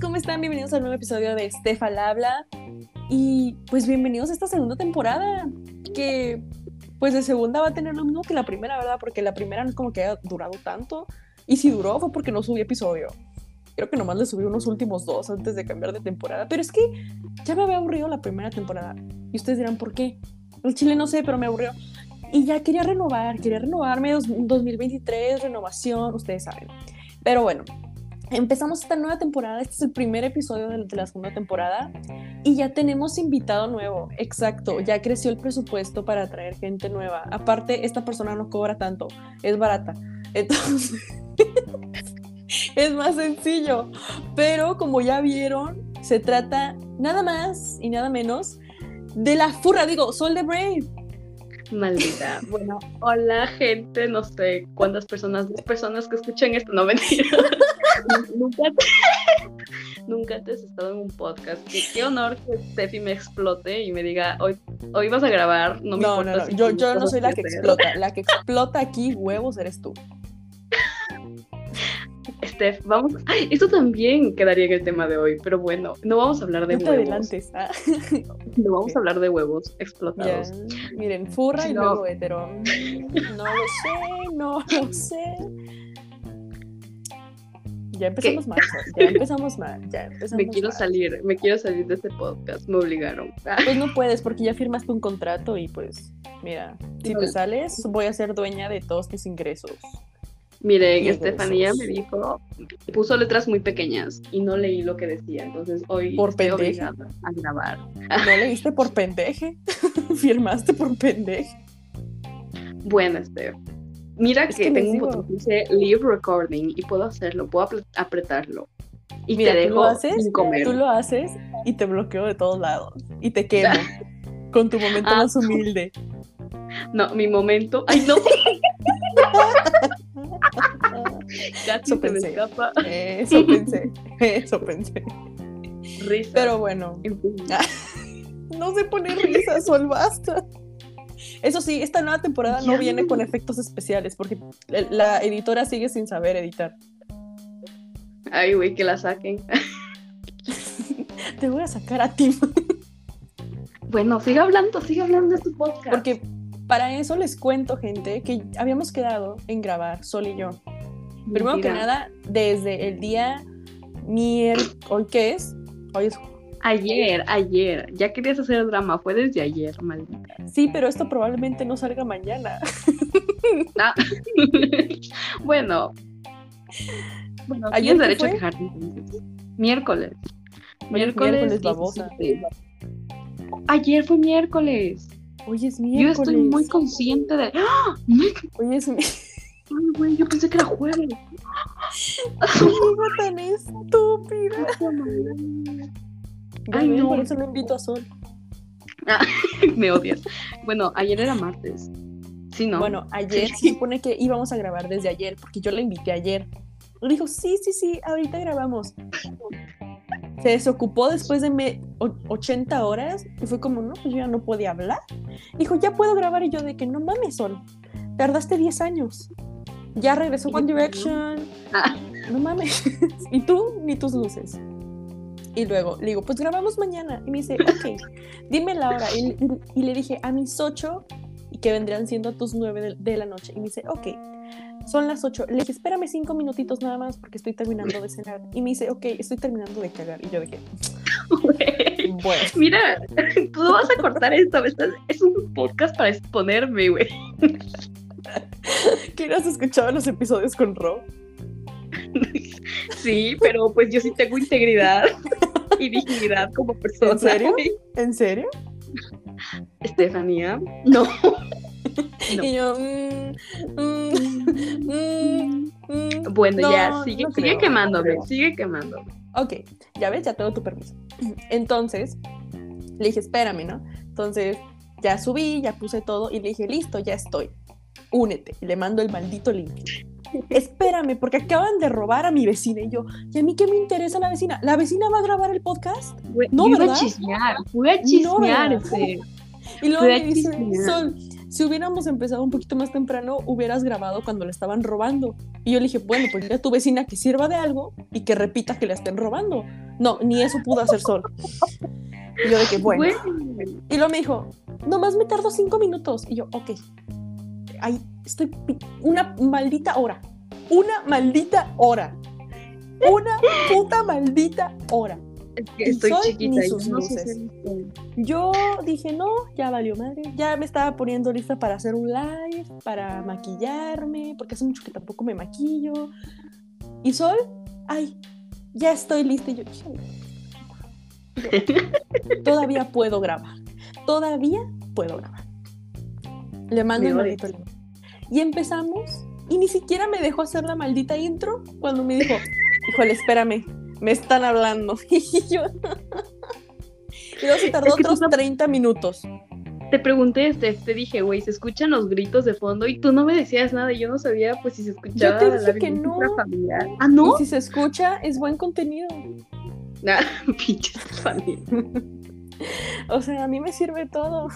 ¿cómo están? Bienvenidos al nuevo episodio de Stefan Habla. Y pues bienvenidos a esta segunda temporada, que pues de segunda va a tener lo mismo que la primera, ¿verdad? Porque la primera no es como que haya durado tanto. Y si duró fue porque no subí episodio. Creo que nomás le subí unos últimos dos antes de cambiar de temporada. Pero es que ya me había aburrido la primera temporada. Y ustedes dirán, ¿por qué? El chile no sé, pero me aburrió. Y ya quería renovar, quería renovarme 2023, renovación, ustedes saben. Pero bueno, empezamos esta nueva temporada, este es el primer episodio de, la segunda temporada y ya tenemos invitado nuevo, exacto, ya creció el presupuesto para traer gente nueva. Aparte, esta persona no cobra tanto, es barata. Entonces, es más sencillo. Pero como ya vieron, se trata nada más y nada menos de la furra, digo, Sol de Brave. Maldita. Bueno, hola gente, no sé cuántas personas, dos personas que escuchen esto, no mentira. nunca, nunca te has estado en un podcast. Qué, honor que Steffi me explote y me diga, hoy, hoy vas a grabar, no me no, importa. No, no, yo, yo no soy la que explota, la que explota aquí huevos eres tú. Steph, vamos. Esto también quedaría en el tema de hoy, pero bueno, no vamos a hablar de no huevos. Ah. No vamos a hablar de huevos explotados. Miren, furra y luego hetero. No lo sé, no lo sé. Ya empezamos mal, ya empezamos mal, ya empezamos Me quiero salir, me quiero salir de este podcast, me obligaron. Pues no puedes porque ya firmaste un contrato y pues, mira, si te sales voy a ser dueña de todos tus ingresos. Miren, Estefanía me dijo, puso letras muy pequeñas y no leí lo que decía, entonces hoy por estoy pendeje. obligada a grabar. ¿No leíste por pendeje? ¿Firmaste por pendeje? Bueno, Estef, mira Es que, tengo un botón que dice Leave Recording y puedo hacerlo, puedo apre- apretarlo. Y Mira, te tú dejo lo haces, sin comer. tú lo haces y te bloqueo de todos lados y te quemo con tu momento Ah, más humilde. No, mi momento. ¡Ay, no! Casi Eso pensé. escapa. Eso pensé, eso pensé. Risa. Pero bueno, no se pone risa, Sol, basta. Eso sí, esta nueva temporada no viene con efectos especiales porque la editora sigue sin saber editar. Ay, güey, que la saquen. Te voy a sacar a ti Bueno, sigue hablando, sigue hablando de tu podcast. porque para eso les cuento, gente, que habíamos quedado en grabar Sol y yo. Primero que nada, desde el día miércoles, ¿hoy qué es? Hoy es Ayer, ayer. Ya querías hacer drama, fue desde ayer, maldita. Sí, pero esto probablemente no salga mañana. Ah. bueno. Bueno, ¿Ayer derecho a quejarte entonces. Miércoles. Hoy es miércoles, babosa. 17. Ayer fue miércoles. Hoy es Yo miércoles. estoy muy consciente de. ¡Ah! Hoy es mi... Ay, güey, yo pensé que era jueves. Amiga tan estúpida. Ay, no. Por eso lo invito a Sol. Me odias. Bueno, ayer era martes. Sí, ¿no? Bueno, ayer se supone que íbamos a grabar desde ayer, porque yo la invité ayer. Le dijo, sí, sí, sí, ahorita grabamos. Se desocupó después de me- o- 80 horas y fue como, no, pues yo ya no podía hablar. Dijo, ya puedo grabar y yo de que no mames, Sol, tardaste 10 años. Ya regresó One Direction. Ah. No mames. y tú, ni tus luces. Y luego le digo, pues grabamos mañana. Y me dice, ok, dime la hora. Y, y- y le dije, a mis 8, y que vendrían siendo tus 9 de, de la noche. Y me dice, ok, son las 8. Le dije, espérame 5 minutitos nada más porque estoy terminando de cenar. Y me dice, ok, estoy terminando de cagar. Y yo de que, Güey. bueno. Mira, tú no vas a cortar esto. estás- Es un podcast para exponerme, güey. ¿Que no has escuchado los episodios con Ro? Sí, pero pues yo sí tengo integridad y dignidad como persona. ¿En serio? ¿En serio? Estefanía, no. No. Y yo, mm, mm, mm, mm. Bueno, No, ya, sigue, no sigue creo, quemándome, sigue quemándome. Ok, ya ves, ya tengo tu permiso. Entonces, le dije, espérame, ¿no? Entonces, ya subí, ya puse todo y le dije, listo, ya estoy. Únete. Y le mando el maldito link. Espérame, porque acaban de robar a mi vecina. Y yo, ¿y a mí qué me interesa la vecina? ¿La vecina va a grabar el podcast? Güey, No, iba ¿verdad? a chismear, fui a chismear. Y luego Fue me dice. Sol, si hubiéramos empezado un poquito más temprano, hubieras grabado cuando le estaban robando. Y yo le dije, bueno, pues dile a tu vecina que sirva de algo y que repita que le estén robando. No, ni eso pudo hacer Sol. Y yo de que, bueno. Güey. Y luego me dijo, nomás me tardo cinco minutos. Y yo, ok. Ahí estoy una maldita hora. Una maldita hora. Una puta maldita hora. Es que Y estoy Sol chiquita ni y sus no luces. Yo dije, no, ya valió madre. Ya me estaba poniendo lista para hacer un live, para maquillarme, porque hace mucho que tampoco me maquillo. Y Sol, ay, ya estoy lista. Y yo, todavía puedo grabar. Todavía puedo grabar. Le mando odias. maldito link. Y empezamos. Y ni siquiera me dejó hacer la maldita intro cuando me dijo, híjole, espérame, me están hablando. Y yo. Y luego se tardó Es que otros tam- 30 minutos. Te pregunté, Steph, te dije, güey, se escuchan los gritos de fondo y tú no me decías nada. y Yo no sabía, pues, si se escuchaba te la dije que no. familiar. Ah, ¿no? Y si se escucha, es buen contenido. Nah, pinches familia. O sea, a mí me sirve todo.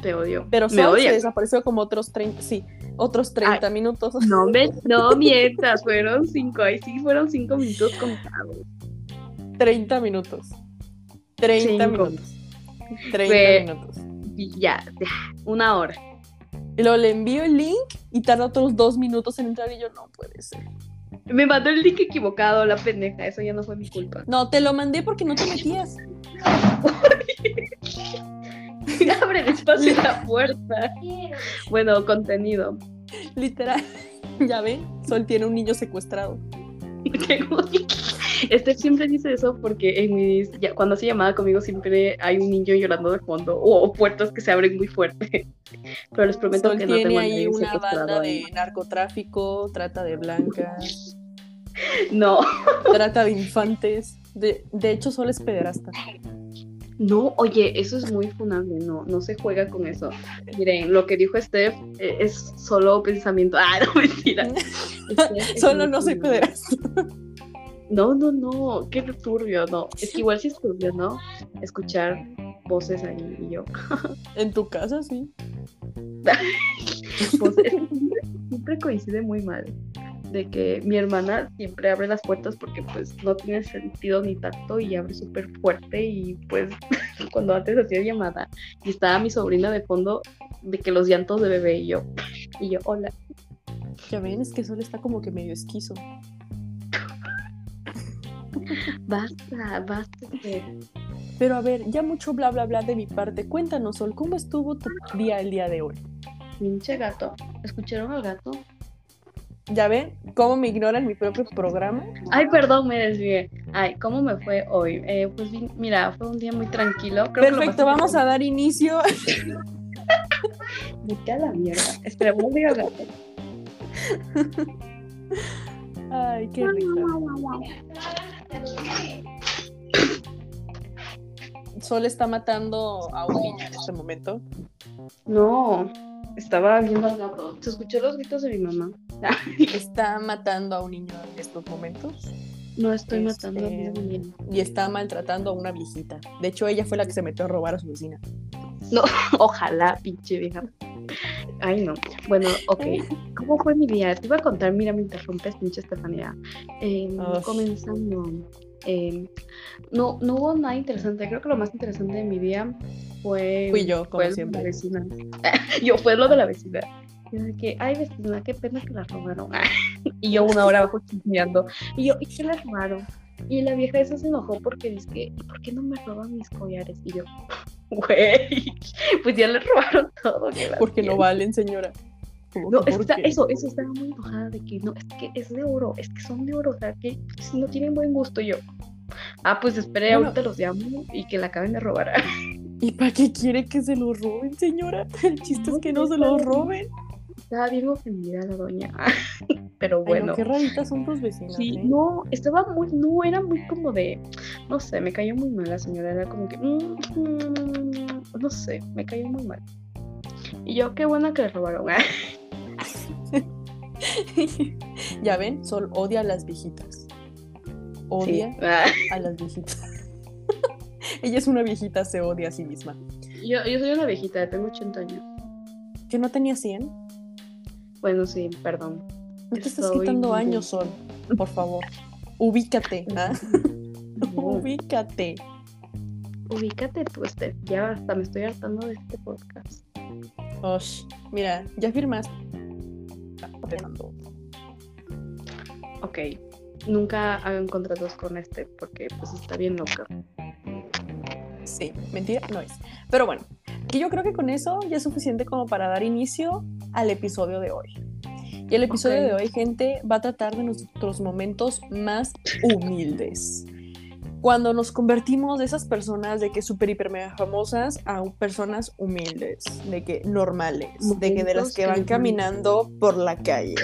Te odio. Pero me Sol se desapareció como otros 30, sí, otros 30 minutos. No me, no mientas, fueron cinco, ahí sí fueron cinco minutos contados. 30 minutos. 30 Cinco. minutos. 30 Fue- minutos. Y ya, ya, una hora. Y luego le envío el link y tarda otros dos minutos en entrar y yo, no puede ser. Me mandó el link equivocado, la pendeja, eso ya no fue mi culpa. No, te lo mandé porque no te metías. Abre despacio la puerta. Bueno, contenido. Literal. Ya ven, Sol tiene un niño secuestrado. Este siempre dice eso porque en mis, ya, cuando hace llamada conmigo siempre hay un niño llorando de fondo o, o puertas que se abren muy fuerte. Pero les prometo Sol que no tiene tengo a ahí una banda ahí. de narcotráfico, trata de blancas, No, trata de infantes. De, de hecho, Sol es pederasta. No, oye, eso es muy funable, no, no se juega con eso. Miren, lo que dijo Steph eh, es solo pensamiento. Ah, no, mentira. Solo no soy pederasta. No, no, no, qué turbio, no. Es que igual sí es turbio, ¿no? Escuchar voces ahí y yo. En tu casa, sí. Voces, siempre, siempre coincide muy mal. De que mi hermana siempre abre las puertas porque pues no tiene sentido ni tacto y abre súper fuerte y pues cuando antes hacía llamada y estaba mi sobrina de fondo de que los llantos de bebé y yo, y yo, hola. Ya ven, es que Sol está como que medio esquizo. Basta, basta. Pero a ver, ya mucho bla bla bla de mi parte. Cuéntanos, Sol, ¿cómo estuvo tu día el día de hoy? Pinche gato. ¿Escucharon al gato? ¿Ya ven cómo me ignoran mi propio programa? Ay, perdón, me desvié. Ay, ¿cómo me fue hoy? Eh, pues mira, fue un día muy tranquilo. Creo Perfecto, vamos a dar inicio. Vete a la mierda. Espera, voy a. Ay, qué risa. Sol está matando a un niño en este momento. No, estaba viendo al gato. Se escuchó los gritos de mi mamá. Está matando a un niño en estos momentos. No estoy Este, matando a mi niño. Y está maltratando a una viejita. De hecho, ella fue la que se metió a robar a su vecina. Ojalá, pinche vieja. Ay, no. Bueno, ok. ¿Cómo fue mi día? Te iba a contar, mira, me interrumpes, pinche Estefanía. Eh, comenzando. Eh, no, no hubo nada interesante. Creo que lo más interesante de mi día fue. Fui yo, como fue siempre. La vecina. yo, fue lo de la vecina. Yo de que, ay, vecina, qué pena que la robaron. y yo una hora abajo chismeando. Y yo, ¿y qué la robaron? Y la vieja esa se enojó porque dice que, ¿y por qué no me roban mis collares? Y yo, güey, pues ya le robaron todo. Porque no tiene". valen, señora. Como No, es que eso, eso estaba muy enojada de que no, es que es de oro, es que son de oro, o sea, que si no tienen buen gusto yo. Ah, pues esperé, Bueno. ahorita los llamo y que la acaben de robar. ¿Y para qué quiere que se lo roben, señora? El chiste No, es que no se está lo bien. roben. Estaba bien ofendida la doña. Pero Ay, bueno. no, qué raritas son tus vecinas, Sí, ¿eh? no, estaba muy, no, era muy como de, no sé, me cayó muy mal la señora, era como que, mm, mm, no sé, me cayó muy mal. Y yo, qué buena que le robaron. ya ven, Sol odia a las viejitas. Odia Sí. Ah, a las viejitas. Ella es una viejita, se odia a sí misma. Yo, yo soy una viejita, tengo 80 años. ¿Que no tenía 100? Bueno, sí, perdón. No te estás quitando muy- años, Sol. Por favor. Ubícate. ¿ah? No. Ubícate. Ubícate tú, Steph. Ya hasta me estoy hartando de este podcast. Osh, mira, ya firmaste. Ok. Nunca hagan contratos con este porque pues está bien loca. Sí, mentira, no es. Pero bueno, que yo creo que con eso ya es suficiente como para dar inicio al episodio de hoy. Y el episodio de hoy, gente, va a tratar de nuestros momentos más humildes. Cuando nos convertimos de esas personas de que súper hiper mega famosas a personas humildes, de que normales, de que de las que van caminando por la calle.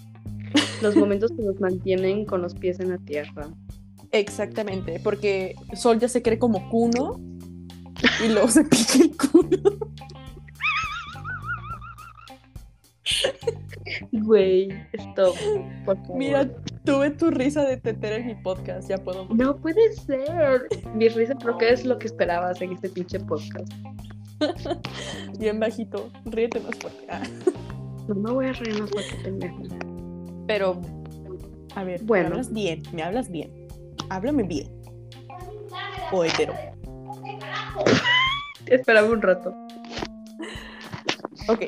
Los momentos que nos mantienen con los pies en la tierra. Exactamente, porque Sol ya se cree como cuno y luego se pica el culo. Güey, stop. Por favor. Mira, tuve tu risa de tetera en mi podcast, ya puedo. No puede ser. Mi risa creo que es lo que esperabas en este pinche podcast. Bien bajito, ríete más fuerte. Ah, No me voy a reír más porque pendejo. Pero, a ver, Bueno. me hablas bien, me hablas bien. Háblame bien. O hetero. Esperaba un rato. Ok.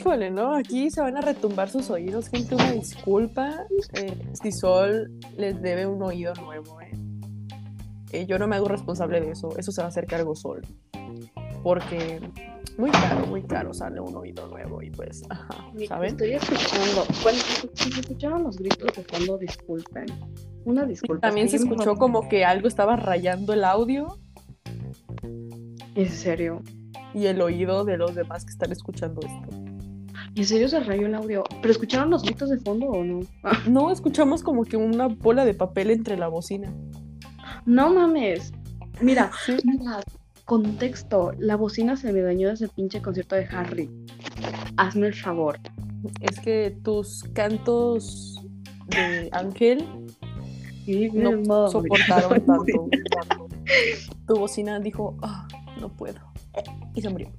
Híjole, ¿no? Aquí se van a retumbar sus oídos, gente. Una disculpa. Eh, si Sol les debe un oído nuevo, ¿eh? Eh, Yo no me hago responsable de eso. Eso se va a hacer cargo Sol. Porque muy caro, muy caro sale un oído nuevo y pues, ajá, ¿saben? Estoy escuchando. Bueno, si se escucharon los gritos de fondo, disculpen. Una disculpa. También se escuchó como que algo estaba rayando el audio En serio. y el oído de los demás que están escuchando esto. En serio se rayó el audio. ¿Pero escucharon los gritos de fondo o no? No, escuchamos como que una bola de papel entre la bocina. no mames. Mira, Sí. mira. Contexto. La bocina se me dañó desde el pinche concierto de Harry. Hazme el favor. Es que tus cantos de ángel no soportaron tanto. Tu bocina dijo, "Ah, no puedo. Y se murió.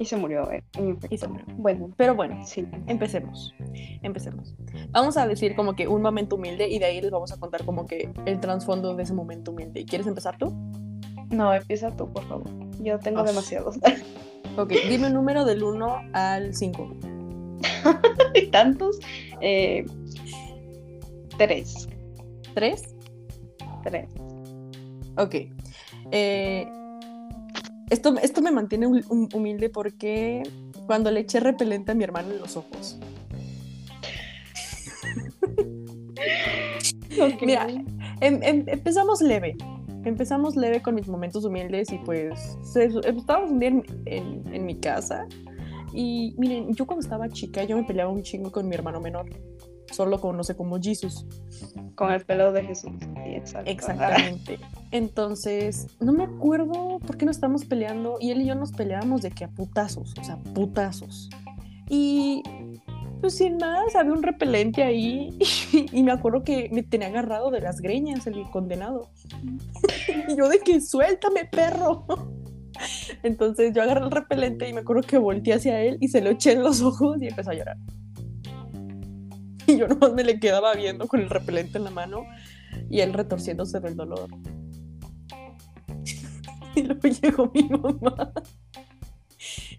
Y se murió, eh. Y se murió. Bueno, Pero bueno, sí. empecemos. Empecemos. Vamos a decir como que un momento humilde y de ahí les vamos a contar como que el trasfondo de ese momento humilde. ¿Quieres empezar tú? No, empieza tú, por favor. Yo tengo Ah. demasiados. Ok, dime un número del 1 al 5. Hay tantos. Eh, tres. ¿Tres? Tres. Ok. Eh, esto, esto me mantiene hum- hum- humilde porque cuando le eché repelente a mi hermano en los ojos. Mira, em- em- empezamos leve. Empezamos leve con mis momentos humildes y pues se- estábamos un día en, en- en mi casa y miren, yo cuando estaba chica yo me peleaba un chingo con mi hermano menor, solo conoce como Jesus. Con el pelo de Jesús. Sí, exacto. Exactamente. Entonces, no me acuerdo por qué nos estábamos peleando y él y yo nos peleábamos de que a putazos, o sea, putazos. Y pues sin más, había un repelente ahí y, me acuerdo que me tenía agarrado de las greñas el condenado. y yo de que suéltame, perro. Entonces yo agarré el repelente y me acuerdo que volteé hacia él y se lo eché en los ojos y empezó a llorar. Y yo nomás me le quedaba viendo con el repelente en la mano y él retorciéndose del dolor. Y luego llegó mi mamá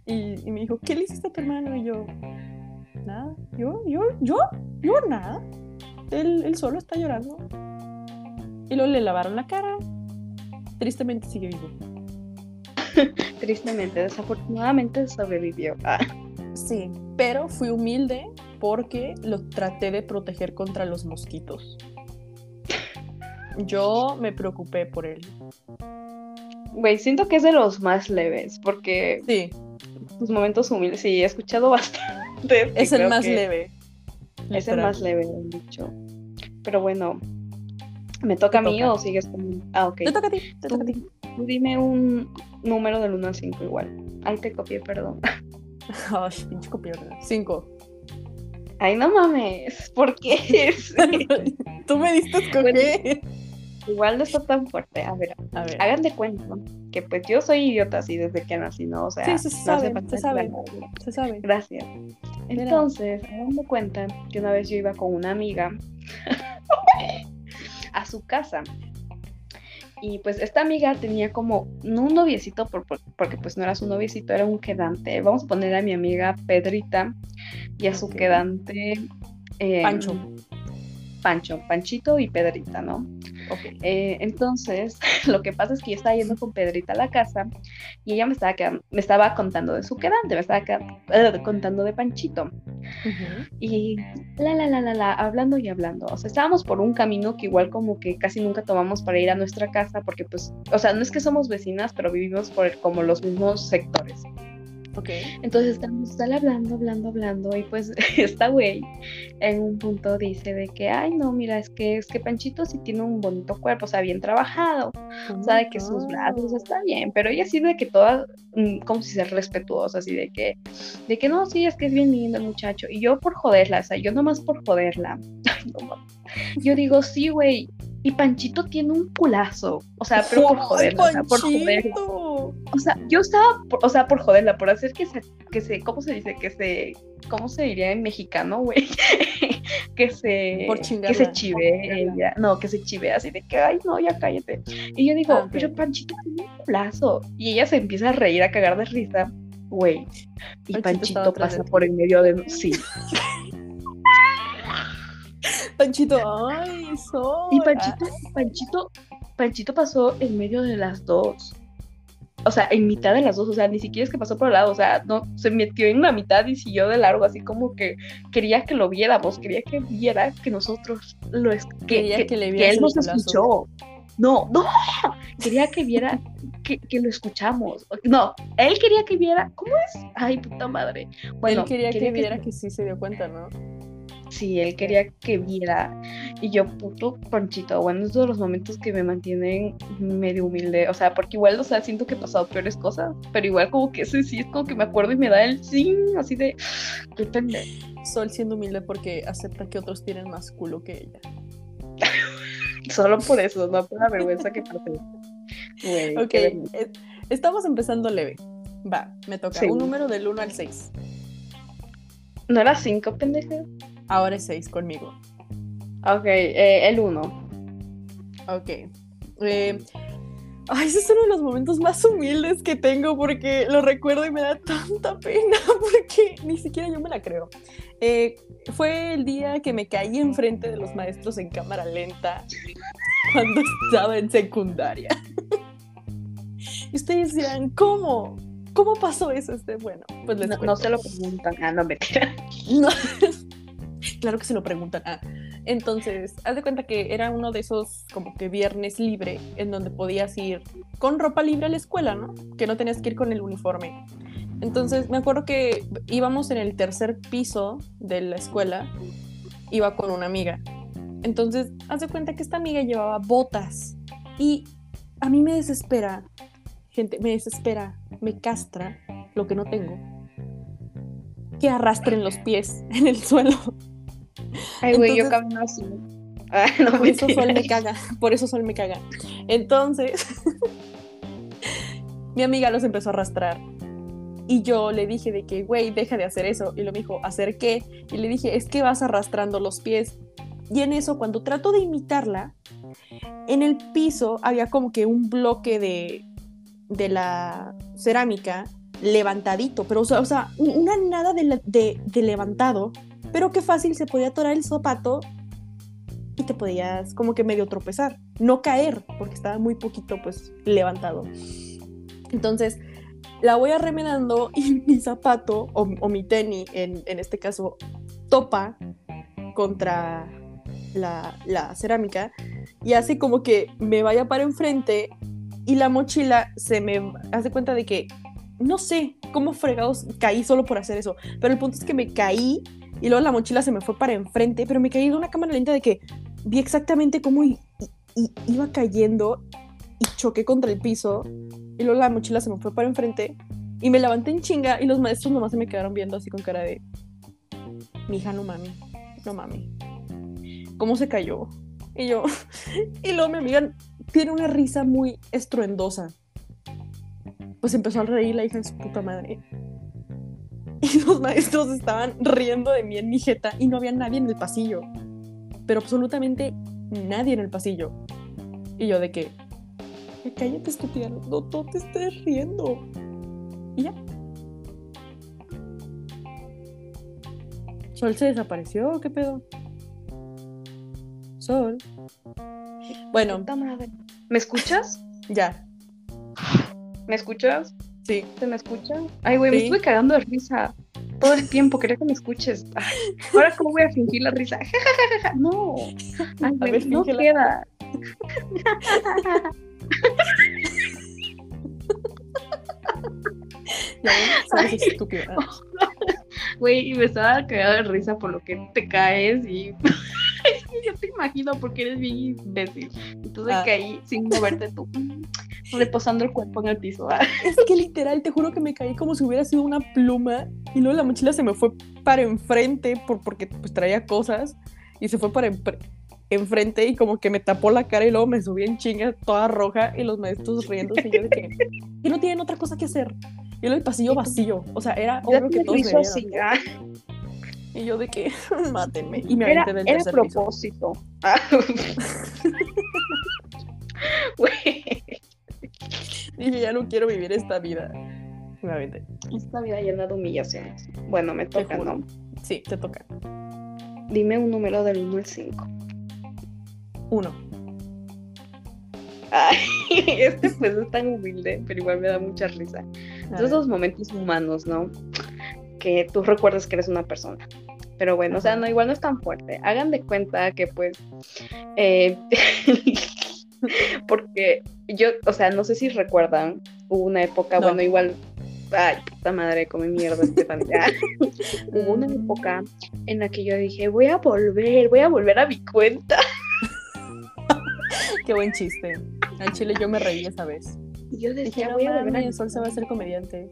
y, y me dijo, ¿qué le hiciste a tu hermano? Y yo, nada, yo, yo, yo, yo nada. Él, él solo está llorando. Y luego le lavaron la cara. Tristemente sigue vivo. Tristemente, desafortunadamente sobrevivió. Ah, Sí, pero fui humilde porque lo traté de proteger contra los mosquitos. Yo me preocupé por él. Güey, siento que es de los más leves, porque Sí, tus momentos humildes, sí, he escuchado bastante. es el más leve. Es el más leve, han dicho. Pero bueno, ¿me toca a mí toca. o sigues con.? Ah, ok. Te toca a ti, te toca a ti. tú dime un número del 1 al 5 igual. Ahí te copié, perdón. Ay, pinche. Cinco. Ay, no mames. ¿Por qué? Tú me diste a escoger. Igual no está tan fuerte. A ver, A ver. hagan de cuenta que pues yo soy idiota así desde que nací, ¿no? O sea, Sí, se no sabe, se sabe. Se sabe. Gracias. Entonces, dando cuenta que una vez yo iba con una amiga a su casa. Y pues esta amiga tenía como, no un noviecito, por- por- porque pues no era su noviecito, era un quedante. Vamos a poner a mi amiga Pedrita y a su quedante eh, Pancho. Pancho, Panchito y Pedrita, ¿no? Ok. Eh, entonces, lo que pasa es que yo estaba yendo con Pedrita a la casa y ella me estaba, quedan- me estaba contando de su quedante, me estaba quedan- eh, contando de Panchito. Y la, la, la, la, la, hablando y hablando. O sea, estábamos por un camino que igual como que casi nunca tomamos para ir a nuestra casa porque pues, o sea, no es que somos vecinas, pero vivimos por como los mismos sectores. Ok. Entonces estamos tal hablando, hablando, hablando y pues esta güey en un punto dice de que, ay no, mira, es que es que Panchito sí tiene un bonito cuerpo, o sea, bien trabajado, o sea, de que sus brazos está bien, pero ella sí de que toda, mm, como si ser respetuosa, así de que, de que no, sí, es que es bien lindo el muchacho, y yo por joderla, o sea, yo nomás por joderla, yo digo, sí, güey, y Panchito tiene un culazo, o sea, pero por ¡Ay, joderla, o sea, por joderla. O sea, yo estaba, por- o sea, por joderla, por hacer que se, que se, ¿cómo se dice? Que se, ¿cómo se diría en mexicano, güey? que se, Por que se chive ella, no, que se chive así de que, ay, no, ya cállate. Y yo digo, Ah, pero Panchito tiene un plazo. Y ella se empieza a reír, a cagar de risa, güey. Y Panchito Panchito, pasa por el medio de, sí. Panchito, ay, soy. Y Panchito, Panchito, Panchito pasó en medio de las dos. O sea, en mitad de las dos, o sea, ni siquiera es que pasó por el lado, o sea, no, se metió en la mitad y siguió de largo, así como que quería que lo viéramos, quería que viera que nosotros lo es, que, Quería que, que le que él nos escuchó. No, no, quería que viera que, que lo escuchamos. No, él quería que viera, ¿cómo es? Ay, puta madre. Bueno, Él quería, que viera que sí se dio cuenta, ¿no? Sí, él quería que viera. Y yo, puto Panchito, bueno, es de los momentos que me mantienen medio humilde. O sea, porque igual, o sea, siento que he pasado peores cosas, pero igual como que ese sí es como que me acuerdo y me da el sí, así de, qué pendejo. Sol siendo humilde porque acepta que otros tienen más culo que ella. Solo por eso, no por la vergüenza que pasé. Güey, Ok, eh, estamos empezando leve. Va, me toca Sí. un número del 1 al 6. ¿No era cinco, pendejo? Ahora es 6 conmigo. Ok, eh, el uno. Ok. Eh, ay, ese es uno de los momentos más humildes que tengo porque lo recuerdo y me da tanta pena porque ni siquiera yo me la creo. Eh, fue el día que me caí enfrente de los maestros en cámara lenta cuando estaba en secundaria. Y ustedes dirán, ¿cómo? ¿Cómo pasó eso? Este, bueno, pues les No, no se lo preguntan. Ah, no, mentira. No. Claro que se lo preguntan. Ah, entonces, haz de cuenta que era uno de esos como que viernes libre en donde podías ir con ropa libre a la escuela, ¿no? Que no tenías que ir con el uniforme. Entonces, me acuerdo que íbamos en el tercer piso de la escuela, iba con una amiga. Entonces, haz de cuenta que esta amiga llevaba botas y a mí me desespera, gente, me desespera, me castra lo que no tengo que arrastren los pies en el suelo. Ay, güey, yo camino así. Ah, no, Por eso. Sol me caga, por eso Sol me caga. Entonces, mi amiga los empezó a arrastrar. Y yo le dije de que, güey, deja de hacer eso. Y lo me dijo, ¿hacer qué? Y le dije, es que vas arrastrando los pies. Y en eso, cuando trato de imitarla, en el piso había como que un bloque de, de la cerámica levantadito, pero o sea, o sea, un- una nada de- de levantado, pero qué fácil se podía atorar el zapato y te podías como que medio tropezar, no caer, porque estaba muy poquito pues levantado. Entonces, la voy arremedando y mi zapato o, o mi tenis, en, en este caso, topa contra la, la cerámica y hace como que me vaya para enfrente y la mochila se me hace cuenta de que no sé cómo fregados caí solo por hacer eso, pero el punto es que me caí y luego la mochila se me fue para enfrente, pero me caí de una cámara lenta de que vi exactamente cómo iba cayendo y choqué contra el piso y luego la mochila se me fue para enfrente y me levanté en chinga y los maestros nomás se me quedaron viendo así con cara de mi hija no mami, no mami. ¿Cómo se cayó? Y yo, y luego mi amiga tiene una risa muy estruendosa. pues empezó a reír la hija de su puta madre. Y los maestros estaban riendo de mí en mi jeta y no había nadie en el pasillo. Pero absolutamente nadie en el pasillo. Y yo de que, cállate estúpida, no, no te estés riendo. Y ya. Sol se desapareció, ¿qué pedo? Sol. Bueno. ¿Me escuchas? ya, ¿Me escuchas? Sí. ¿Se me escucha? Ay, güey, me estuve cagando de risa todo el tiempo. Quería que me escuches. Ay, Ahora, ¿cómo voy a fingir la risa? no. Ay, güey, ver, no queda. Güey, y me estaba cagando de risa por lo que te caes y. Yo te imagino porque eres bien imbécil. Entonces Ah. caí sin moverte tú, reposando el cuerpo en el piso. ah. Es que literal, te juro que me caí como si hubiera sido una pluma y luego la mochila se me fue para enfrente por, porque pues traía cosas y se fue para enfrente y como que me tapó la cara y luego me subí en chinga toda roja y los maestros riéndose y yo de que, que no tienen otra cosa que hacer. Y luego el pasillo vacío, o sea, era obvio que todos me así, ah. Y yo de que, mátenme. Y me Era, aventé del era tercer propósito. Dije, ya no quiero vivir esta vida. Me aventé. esta vida llena de humillaciones. Bueno, me toca. ¿no? Sí, te toca. Dime un número del 1 al 5. Uno. Ay, este pues es tan humilde, pero igual me da mucha risa. Esos momentos humanos, ¿no? Que tú recuerdas que eres una persona. Pero bueno, o sea, no, igual no es tan fuerte. Hagan de cuenta que pues... eh, porque yo, o sea, no sé si recuerdan, hubo una época, No. bueno, igual... Ay, puta madre, come mierda este familiar. hubo una época en la que yo dije, voy a volver, voy a volver a mi cuenta. Qué buen chiste. Al chile yo me reí esa vez. Y yo Dije, decía, no voy a volver a mi Sol se va a hacer comediante.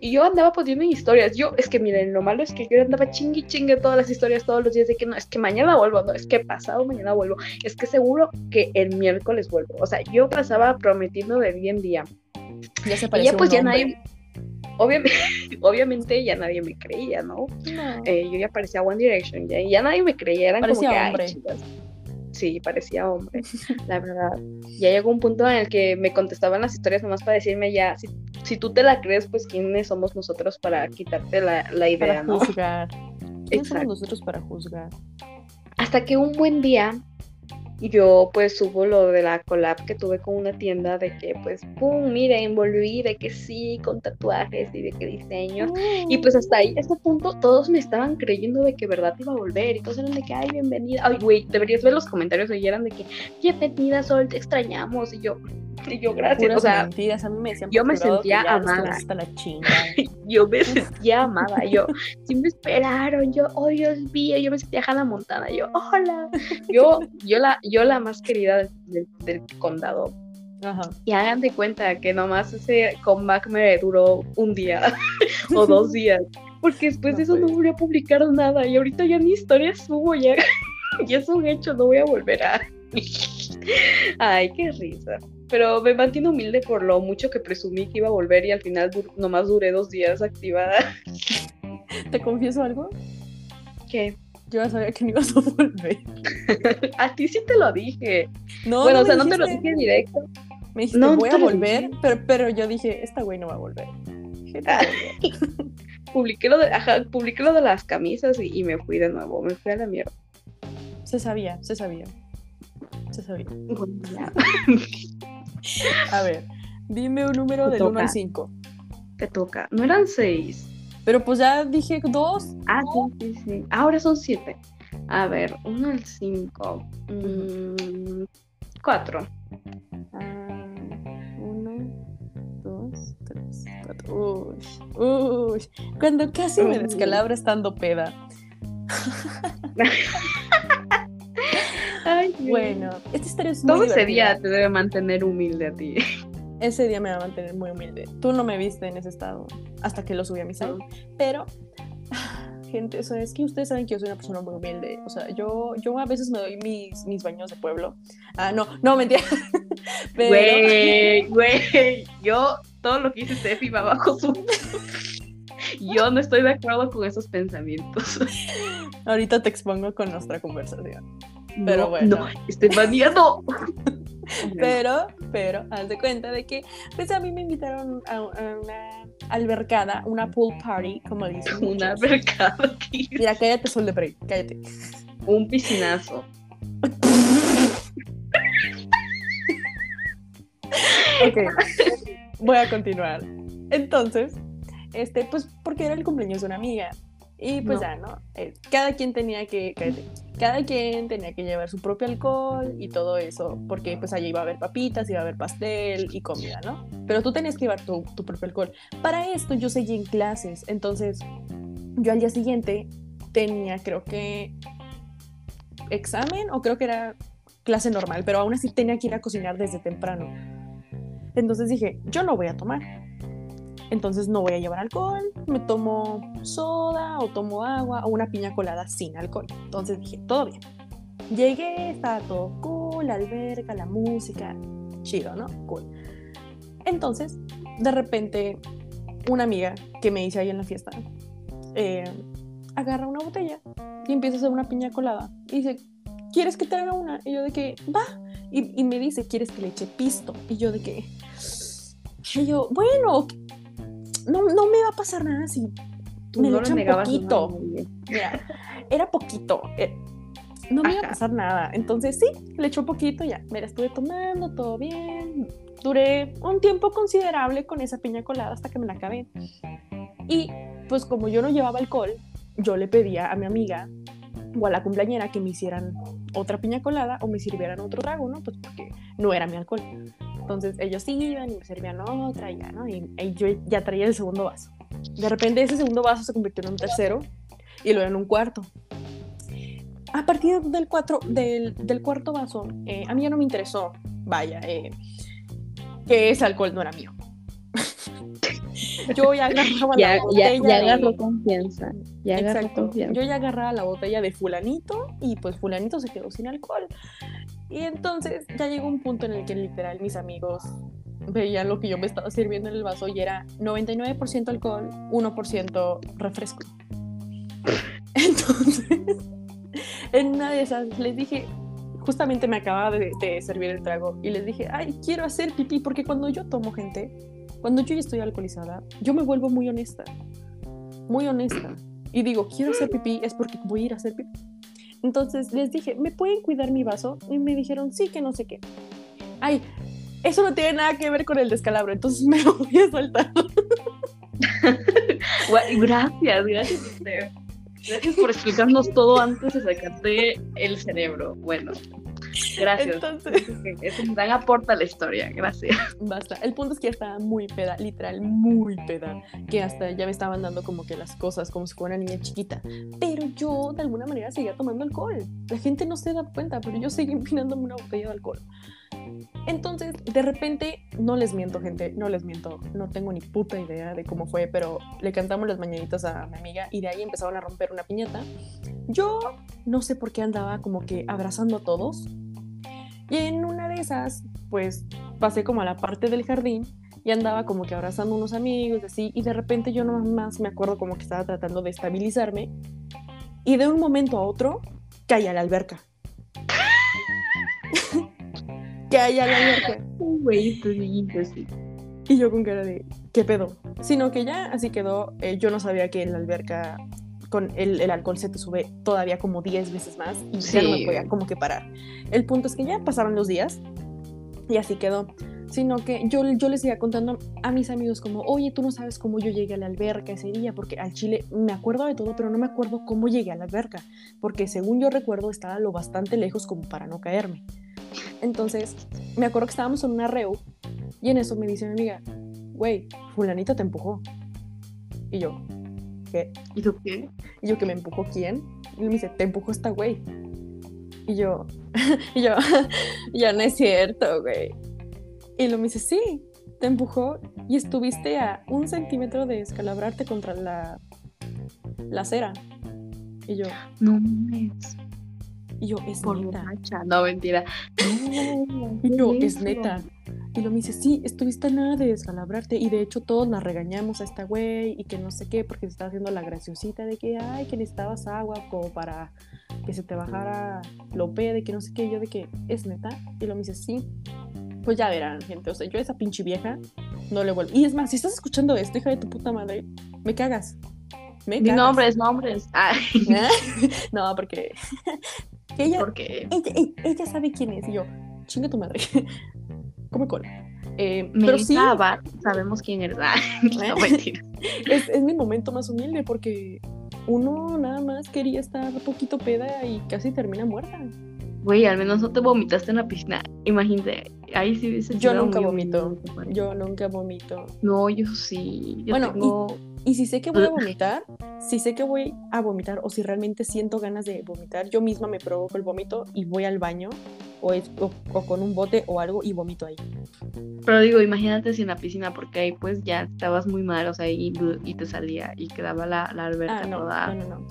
Y yo andaba poniendo historias. Yo, es que miren, lo malo es que yo andaba chingue chingue todas las historias todos los días de que no, es que mañana vuelvo, no, es que pasado mañana vuelvo, es que seguro que el miércoles vuelvo. O sea, yo pasaba prometiendo de día en día. Ya se Y ya pues ya nadie, obviamente, obviamente ya nadie me creía, ¿no? No. Eh, yo ya parecía One Direction, ya, ya nadie me creía, eran Parecía como que, hombre. ay, chicas. Sí, parecía hombre, la verdad. Ya llegó un punto en el que me contestaban las historias nomás para decirme ya, si, si tú te la crees, pues quiénes somos nosotros para quitarte la, la idea, para ¿no? juzgar. ¿Quiénes somos nosotros para juzgar? Hasta que un buen día yo pues subo lo de la collab que tuve con una tienda de que pues, pum, miren, volví, de que sí, con tatuajes y de que diseños. Y pues hasta ahí, a ese punto, todos me estaban creyendo de que verdad iba a volver. Y todos eran de que, ay, bienvenida. Ay, güey, deberías ver los comentarios hoy eran de que, bienvenida, Sol, te extrañamos. Y yo, y yo, gracias. O sea, mentiras, a mí me decían yo me sentía amada. hasta la chingada. yo me sentía amada. Yo, sí me esperaron. Yo, oh, Dios mío, yo me sentía Hannah Montana. Yo, hola. Yo, yo, la, yo la más querida del, del- del condado. Ajá. Y hagan de cuenta que nomás ese comeback me duró un día o dos días. Porque después No de eso no volví a publicar nada. Y ahorita ya ni historias subo, ya, ya es un hecho, no voy a volver a. Ay, qué risa. Pero me mantiene humilde por lo mucho que presumí que iba a volver y al final nomás duré dos días activada. ¿Te confieso algo? ¿Qué? Yo ya sabía que no ibas a volver. A ti sí te lo dije. No, bueno, no o sea, no te lo dije directo. Me dijiste, No, voy a volver, pero, pero yo dije, esta güey no va a volver. Dije, "No va a Ah. volver". Publiqué lo de, ajá, publiqué lo de las camisas y, y me fui de nuevo. Me fui a la mierda. Se sabía, se sabía. Se sabía. Bueno, ya. A ver, dime un número del 1 al toca. 5. Te toca. No eran seis. Pero pues ya dije dos. Ah, sí, sí, sí. Ahora son siete. A ver, uno al cinco. Mm, cuatro. Ah, uno, dos, tres, cuatro. Uy, uy. Cuando casi me Uy. descalabra estando peda. Ay. Bueno, esta historia es muy Todo ese día te debe mantener humilde a ti. Ese día me va a mantener muy humilde. Tú no me viste en ese estado hasta que lo subí a mi site. Pero, gente, eso es que ustedes saben que yo soy una persona muy humilde. O sea, yo, yo a veces me doy mis, mis baños de pueblo. Ah, no, no, mentira. Pero, Güey, güey, yo todo lo que dice Steffi va bajo su... Yo no estoy de acuerdo con esos pensamientos. ahorita te expongo con nuestra conversación. Pero No, bueno. No, Estefanía, no. Pero, pero, haz de cuenta de que, pues a mí me invitaron a, a una albercada, una pool party, como dicen. Una mercado aquí. Mira, cállate, Sol de Prey, cállate. Un piscinazo. Ok, voy a continuar. Entonces, este, pues, porque era el cumpleaños de una amiga. Y pues No. ya, ¿no? Eh, cada quien tenía que, cállate, cada quien tenía que llevar su propio alcohol y todo eso, porque pues allí iba a haber papitas, iba a haber pastel y comida, ¿no? Pero tú tenías que llevar tu, tu propio alcohol. Para esto yo seguí en clases, entonces yo al día siguiente tenía, creo que, examen o creo que era clase normal, pero aún así tenía que ir a cocinar desde temprano. Entonces dije, yo no voy a tomar. Entonces no voy a llevar alcohol, me tomo soda o tomo agua o una piña colada sin alcohol. Entonces dije, todo bien. Llegué, estaba todo cool, la alberca, la música, chido, ¿no? Cool. Entonces, de repente, una amiga que me hice ahí en la fiesta, eh, agarra una botella y empieza a hacer una piña colada. Y dice, ¿quieres que te haga una? Y yo de que, va. Y, y me dice, ¿quieres que le eche pisto? Y yo de que, y yo, bueno, no, no me va a pasar nada si Tú me no lo echan poquito. Mira, era poquito. eh, no me iba a Ajá. pasar nada. Entonces sí, le echó poquito ya. Me la estuve tomando, todo bien. Duré un tiempo considerable con esa piña colada hasta que me la acabé. Y pues como yo no llevaba alcohol, yo le pedía a mi amiga o a la cumpleañera que me hicieran otra piña colada o me sirvieran otro trago, ¿no? Pues porque no era mi alcohol. Entonces ellos iban y me servían otra y ya, ¿no? Y, y yo ya traía el segundo vaso. De repente ese segundo vaso se convirtió en un tercero y luego en un cuarto. A partir del, cuatro, del, del cuarto vaso, eh, a mí ya no me interesó, vaya, eh, que ese alcohol no era mío. yo ya agarraba Ya, la ya, botella ya de- agarró confianza. Ya agarró Exacto. confianza. Yo ya agarraba la botella de fulanito y pues fulanito se quedó sin alcohol. Y entonces ya llegó un punto en el que literal mis amigos veían lo que yo me estaba sirviendo en el vaso y era 99% alcohol, 1% refresco. Entonces, en una de esas les dije, justamente me acababa de, de servir el trago y les dije, ay, quiero hacer pipí porque cuando yo tomo gente, cuando yo ya estoy alcoholizada, yo me vuelvo muy honesta, muy honesta. Y digo, quiero hacer pipí es porque voy a ir a hacer pipí. Entonces les dije, ¿me pueden cuidar mi vaso? Y me dijeron, sí, que no sé qué. Ay, eso no tiene nada que ver con el descalabro, entonces me lo voy a soltar. Guay, Gracias, gracias. Esther. Gracias por explicarnos todo antes de sacarte el cerebro. Bueno, gracias. Entonces, Es un gran aporte a la historia. Gracias. basta. El punto es que ya estaba muy peda, literal, muy peda, que hasta ya me estaban dando como que las cosas como si fuera una niña chiquita. Pero yo de alguna manera seguía tomando alcohol. La gente no se da cuenta, pero yo seguía empinándome una botella de alcohol. Entonces, de repente, no les miento, gente, no les miento, no tengo ni puta idea de cómo fue, pero le cantamos las mañanitas a mi amiga y de ahí empezaron a romper una piñata. Yo no sé por qué andaba como que abrazando a todos. Y en una de esas, pues pasé como a la parte del jardín y andaba como que abrazando a unos amigos, así, y de repente yo nomás me acuerdo como que estaba tratando de estabilizarme y de un momento a otro caí a la alberca. caí a la alberca. Güey. Y yo con cara de, ¿qué pedo? Sino que ya así quedó. eh, yo no sabía que en la alberca con el, el alcohol se te sube todavía como 10 veces más y ya no me Sí. podía como que parar. El punto es que ya pasaron los días y así quedó. Sino que yo, yo les iba contando a mis amigos como, oye, tú no sabes cómo yo llegué a la alberca ese día, porque al Chile me acuerdo de todo, pero no me acuerdo cómo llegué a la alberca, porque según yo recuerdo estaba lo bastante lejos como para no caerme. Entonces, me acuerdo que estábamos en una reu y en eso me dice mi amiga, güey, fulanita te empujó. Y yo, ¿Y tú qué? Y yo, ¿que me empujó quién? Y me dice, te empujó esta güey. Y yo, y yo, ya no es cierto, güey. Y lo me dice, sí, te empujó y estuviste a un centímetro de escalabrarte contra la, la acera. Y yo, No mames. Y yo, es Por neta. No, mentira. No, Y yo, ¿qué es neta. Y lo me dice, sí, estuviste nada de descalabrarte. Y de hecho todos la regañamos a esta güey y que no sé qué, porque se estaba haciendo la graciosita de que, ay, que necesitabas agua como para que se te bajara lo de que no sé qué. Y yo de que, ¿es neta? Y lo me dice, sí. Pues ya verán, gente. O sea, yo a esa pinche vieja no le vuelvo. Y es más, si estás escuchando esto, hija de tu puta madre, me cagas. Me cagas. nombres, nombres. Ay, no, porque que ella, porque ella, ella- ella sabe quién es. Y yo, chinga tu madre. Come cola. Eh, pero sí, Abad, sabemos quién. Ay, no, es, es mi momento más humilde porque uno nada más quería estar poquito peda y casi termina muerta. Güey, al menos no te vomitaste en la piscina. Imagínate, ahí sí hubiese Yo nunca vomito. mí. Yo nunca vomito. No, yo sí. Yo Bueno, y- tengo... Y si sé que voy a vomitar, si sé que voy a vomitar o si realmente siento ganas de vomitar, yo misma me provoco el vómito y voy al baño o, es- o- o con un bote o algo y vomito ahí. Pero digo, imagínate si en la piscina, porque ahí pues ya estabas muy mal, o sea, y, y te salía y quedaba la, la alberca Ah, no, toda, no, no, no.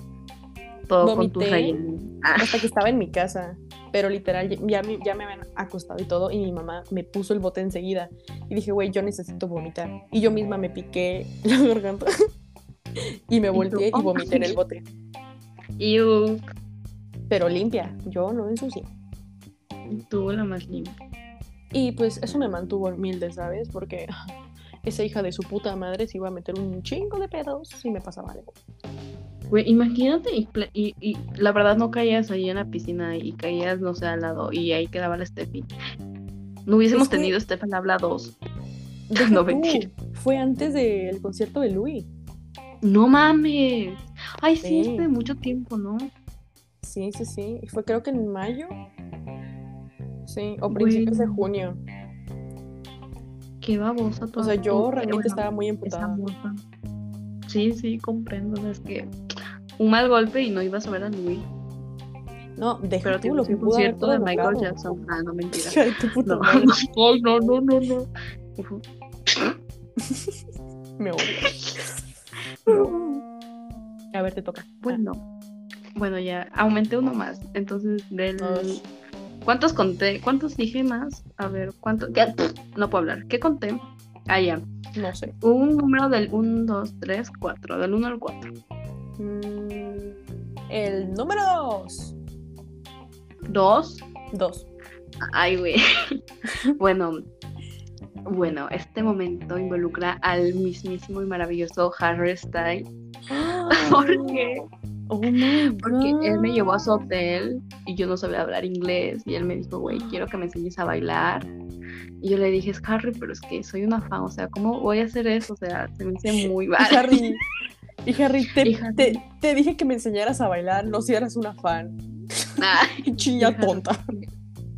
todo con tus vomité. rellenos. Ah, hasta que estaba en mi casa. Pero literal, ya- me, ya me habían acostado y todo, y mi mamá me puso el bote enseguida. Y dije, güey, yo necesito vomitar. Y yo misma me piqué la garganta. y me volteé y "Oh". vomité en el bote. y Pero limpia, yo no ensucié. Tú la más limpia. Y pues eso me mantuvo humilde, ¿sabes? Porque esa hija de su puta madre se iba a meter un chingo de pedos si me pasaba algo. Güey, imagínate y, pla- y, y la verdad no caías ahí en la piscina y caías, no sé, al lado y ahí quedaba la Steffi. No hubiésemos Es que- tenido Stefan habla dos. Deja No, tú, mentira. Fue antes del concierto de Louis. No mames. Ay, sí, Sí. es de mucho tiempo, ¿no? Sí, sí, sí. Fue creo que en mayo. Sí, o principios de junio. Qué babosa O toda. sea, yo Bueno, realmente estaba muy emputada. Sí, sí, comprendo. o Es que un mal golpe y no ibas a ver a Luis. No, deja Pero lo que un concierto de Michael. Jackson. Ah, no, mentira. De tu puta No, madre, Ay, no, no, no, no. Me odio. A ver, te toca. Bueno, bueno, ya aumenté uno más. Entonces, del. ¿Cuántos conté? ¿Cuántos dije más? A ver, ¿cuántos? No puedo hablar. ¿Qué conté? Ah, ya. No sé. Un número del 1, 2, 3, 4. Del 1 al 4. Mm, el número dos. 2. Dos. Ay, güey. bueno, bueno, este momento involucra al mismísimo y maravilloso Harry Styles. ¿Por qué? Oh my Porque él me llevó a su hotel y yo no sabía hablar inglés y él me dijo, güey, quiero que me enseñes a bailar. Y yo le dije, es Harry, pero es que soy una fan, o sea, ¿cómo voy a hacer eso? O sea, se me hace muy mal. Harry, y Harry, te, Y Harry. te- te dije que me enseñaras a bailar, no si eras una fan. Ay, Chilla tonta.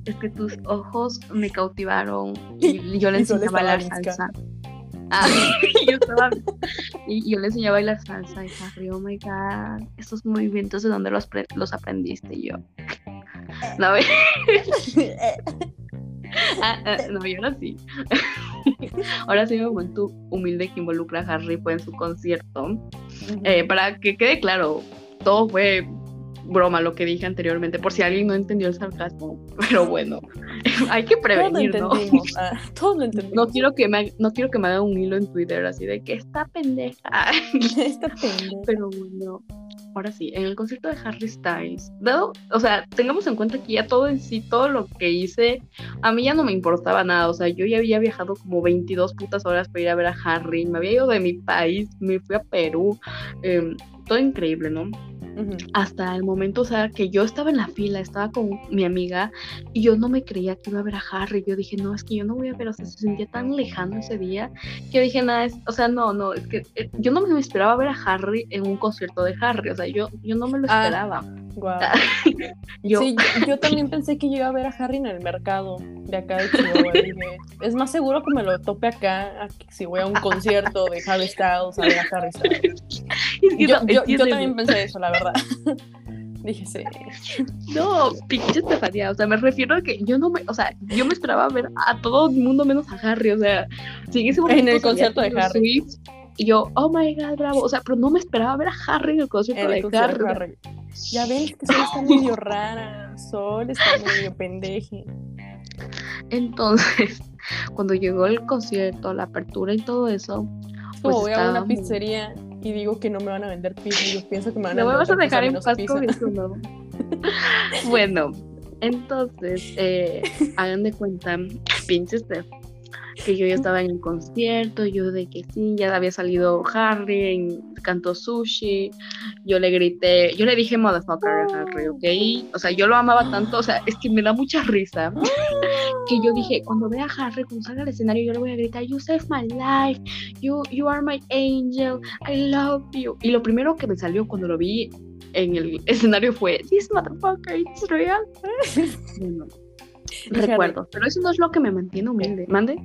es que tus ojos me cautivaron y yo le enseñé a bailar salsa. Ah, yo estaba- y yo le enseñé a bailar salsa y Harry, oh my god, estos movimientos de dónde los, los aprendiste Y yo. No, ah, ah, no, y ahora sí. ahora sí me momento humilde que involucra a Harry fue en su concierto. Eh, para que quede claro, todo fue broma lo que dije anteriormente, por si alguien no entendió el sarcasmo. Pero bueno, hay que Todos lo prevenir, ¿no? entendimos. ah, todos lo entendimos. No quiero que me, no quiero que me haga un hilo en Twitter así de que está pendeja. Esta pendeja. Pero bueno, ahora sí, en el concierto de Harry Styles, dado, o sea, tengamos en cuenta que ya todo en sí, todo lo que hice, a mí ya no me importaba nada. O sea, yo ya había viajado como 22 putas horas para ir a ver a Harry, me había ido de mi país, me fui a Perú, em, todo increíble, ¿no? Hasta el momento, o sea, que yo estaba en la fila, estaba con mi amiga y yo no me creía que iba a ver a Harry. Yo dije, no, es que yo no voy a ver, o sea, se sentía tan lejano ese día que dije, nada, es, o sea, no, no, es que eh, yo no me esperaba ver a Harry en un concierto de Harry, o sea, yo, yo no me lo Ah. esperaba. Yo, Sí, yo, yo también pensé que yo iba a ver a Harry en el mercado de acá de Chihuahua. Dije, es más seguro que me lo tope acá si voy a un concierto de Harry Styles, a ver a Harry Styles. Yo, yo, también pensé eso, la verdad. Dije, sí. No, pinche Estefanía, o sea, me refiero a que yo no me, o sea, yo me esperaba ver a todo el mundo menos a Harry, o sea, si en ese En momento el concierto de Harry. Swift, y yo, oh my god, bravo, o sea, pero no me esperaba ver a Harry en el concierto En de concierto Harry. Harry. Ya ven que Sol está medio rara. Sol está medio pendeje. Entonces, cuando llegó el concierto, la apertura y todo eso, pues Como voy a una pizzería y digo que no me van a vender pizza, yo pienso que me van a No me vas a vender dejar en paz con eso, ¿no? bueno, entonces, eh, hagan de cuenta, pinche Steph, que yo ya estaba en el concierto, yo de que sí, ya había salido Harry, en- cantó sushi, yo le grité, yo le dije motherfucker a Harry, ¿ok? O sea, yo lo amaba tanto, o sea, es que me da mucha risa, que yo dije, cuando vea a Harry, cuando salga al escenario, yo le voy a gritar, you saved my life, you, you are my angel, I love you. Y lo primero que me salió cuando lo vi en el escenario fue, this motherfucker, it's real. Bueno, recuerdo, pero eso no es lo que me mantiene humilde. ¿Mande?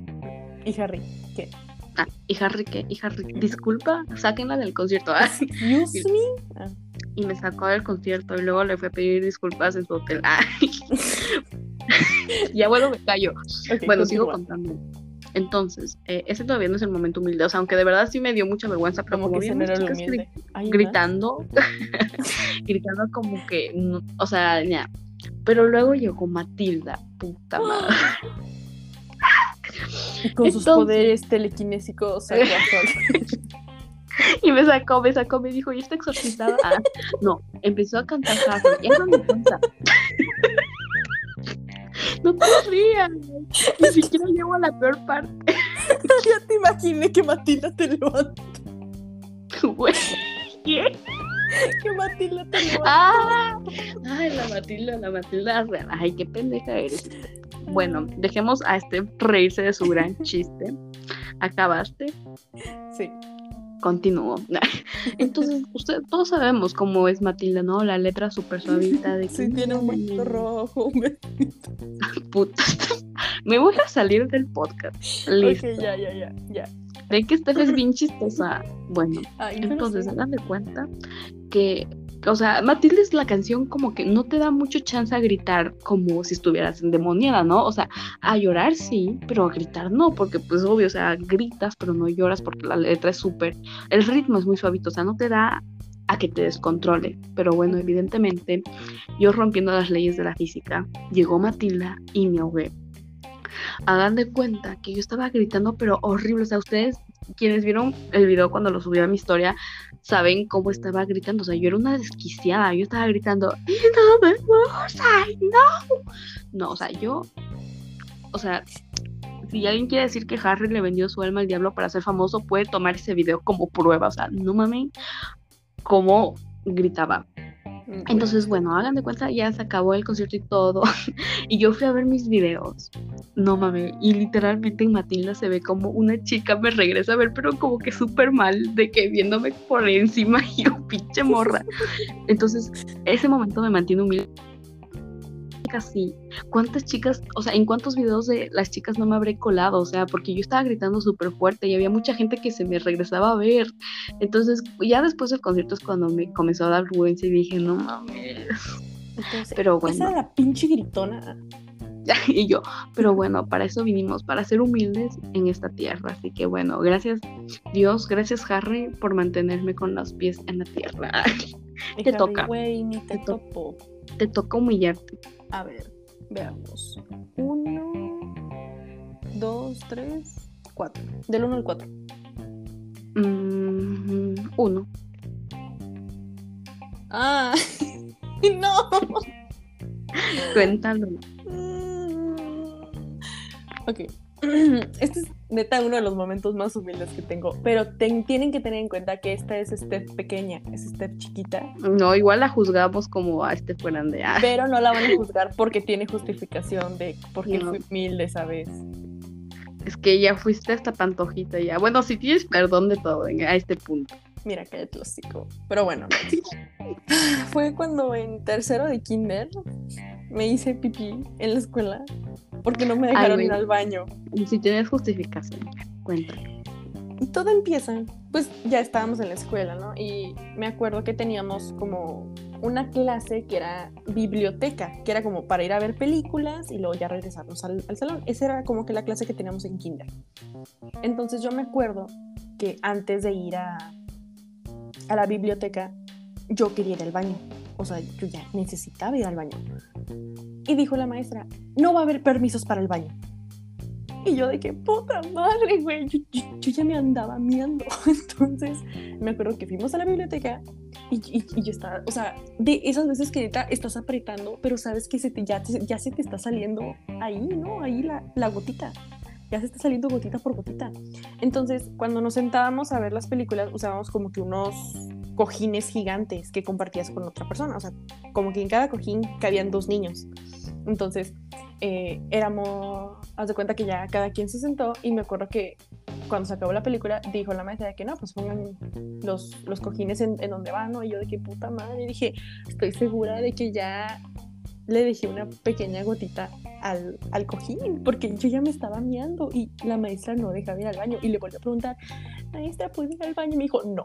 Y Harry, ¿qué? Ah, ¿y Harry qué? ¿Y Harry? Disculpa, sáquenla del concierto. Ah, Excuse me. Ah, y me sacó del concierto y luego le fui a pedir disculpas en su hotel. Ah. ya bueno, me callo. Bueno, sigo contando. Entonces, eh, ese todavía no es el momento humilde, o sea, aunque de verdad sí me dio mucha vergüenza, pero Como como que unas era chicas. Ay, gritando, gritando como que, no- o sea, ya. Pero luego llegó Matilda, puta madre. Con sus poderes telequinésicos. Y me sacó, me sacó, me dijo, ¿y está exorcizada? Ah, no, empezó a cantar me cuenta. No te rías. Ni siquiera llego a la peor parte, ya te imaginé que Matilda te güey. ¿Qué? Que Matilda te levantó. Ah, ay, la Matilda, la Matilda real. Ay, qué pendeja eres. Bueno, dejemos a este reírse de su gran chiste. Acabaste, Sí. continúo. Entonces, usted, todos sabemos cómo es Matilda, ¿no? La letra súper suavita de que Sí, tiene un manto rojo. un vestido. puta. Me voy a salir del podcast. Listo. Ok, ya, ya, ya, ya. Ven que Steph es bien chistosa. Bueno, Ay, entonces hagan de cuenta que, o sea, Matilde es la canción como que no te da mucho chance a gritar como si estuvieras endemoniada, ¿no? O sea, a llorar sí, pero a gritar no, porque pues obvio, o sea, gritas, pero no lloras porque la letra es súper, el ritmo es muy suavito, o sea, no te da a que te descontrole. Pero bueno, evidentemente, yo rompiendo las leyes de la física, llegó Matilda y me ahogué. Hagan de cuenta que yo estaba gritando, pero horrible. O sea, ustedes, quienes vieron el video cuando lo subí a mi historia, saben cómo estaba gritando. O sea, yo era una desquiciada. Yo estaba gritando, no me gusta, no. No, o sea, yo, o sea, si alguien quiere decir que Harry le vendió su alma al diablo para ser famoso, puede tomar ese video como prueba. O sea, no mames, cómo gritaba. Entonces, bueno, hagan de cuenta, ya se acabó el concierto y todo. y yo fui a ver mis videos. No mames. Y literalmente en Matilda se ve como una chica me regresa a ver, pero como que súper mal, de que viéndome por encima y yo, pinche morra. Entonces, ese momento me mantiene humilde. Casi, ¿cuántas chicas, o sea, en cuántos videos de las chicas no me habré colado? O sea, porque yo estaba gritando súper fuerte y había mucha gente que se me regresaba a ver. Entonces, ya después del concierto es cuando me comenzó a dar vergüenza y dije, no mames. Entonces, Pero Esa bueno, es la pinche gritona. y yo, pero bueno, para eso vinimos, para ser humildes en esta tierra. Así que bueno, gracias Dios, gracias Harry por mantenerme con los pies en la tierra. Te Harry, toca. Ni te Te to- topo. Te toca humillarte. A ver, veamos. Uno, dos, tres, cuatro. Del uno al cuatro. Mm, uno. Ah, no. Cuéntalo. Ok. Este es neta uno de los momentos más humildes que tengo. Pero ten- tienen que tener en cuenta que esta es Steph pequeña, es Steph chiquita. No, igual la juzgamos como a este fueran de. ah, Pero no la van a juzgar porque tiene justificación de por qué No. fui humilde esa vez. es que ya fuiste hasta pantojita ya. Bueno, si tienes perdón de todo a este punto. Mira, cállate hocico. Pero bueno. Fue cuando en tercero de kinder me hice pipí en la escuela porque no me dejaron Ay, ir al baño. Si tienes justificación, cuenta. Todo empieza, pues ya estábamos en la escuela, ¿no? Y me acuerdo que teníamos como una clase que era biblioteca, que era como para ir a ver películas y luego ya regresarnos al, al salón. Esa era como que la clase que teníamos en kinder. Entonces yo me acuerdo que antes de ir a, a la biblioteca, yo quería ir al baño. o sea, yo ya necesitaba ir al baño. Y dijo la maestra, no va a haber permisos para el baño. Y yo de que puta madre, güey, yo, ya me andaba miando. Entonces me acuerdo que fuimos a la biblioteca y, yo estaba, o sea, de esas veces que estás apretando, pero sabes que se te, ya, ya se te está saliendo ahí, ¿no? Ahí la, la gotita. Ya se está saliendo gotita por gotita. Entonces, cuando nos sentábamos a ver las películas, usábamos como que unos cojines gigantes que compartías con otra persona. O sea, como que en cada cojín cabían dos niños. Entonces, eh, éramos, haz de cuenta que ya cada quien se sentó y me acuerdo que cuando se acabó la película dijo la maestra de que no, pues pongan los, los cojines en, en donde van, ¿no? Y yo de que puta madre, y dije, estoy segura de que ya le dejé una pequeña gotita al, al, cojín, porque yo ya me estaba miando y la maestra no dejaba ir al baño. Y le volví a preguntar, maestra, ¿puedo ir al baño? Y me dijo, no,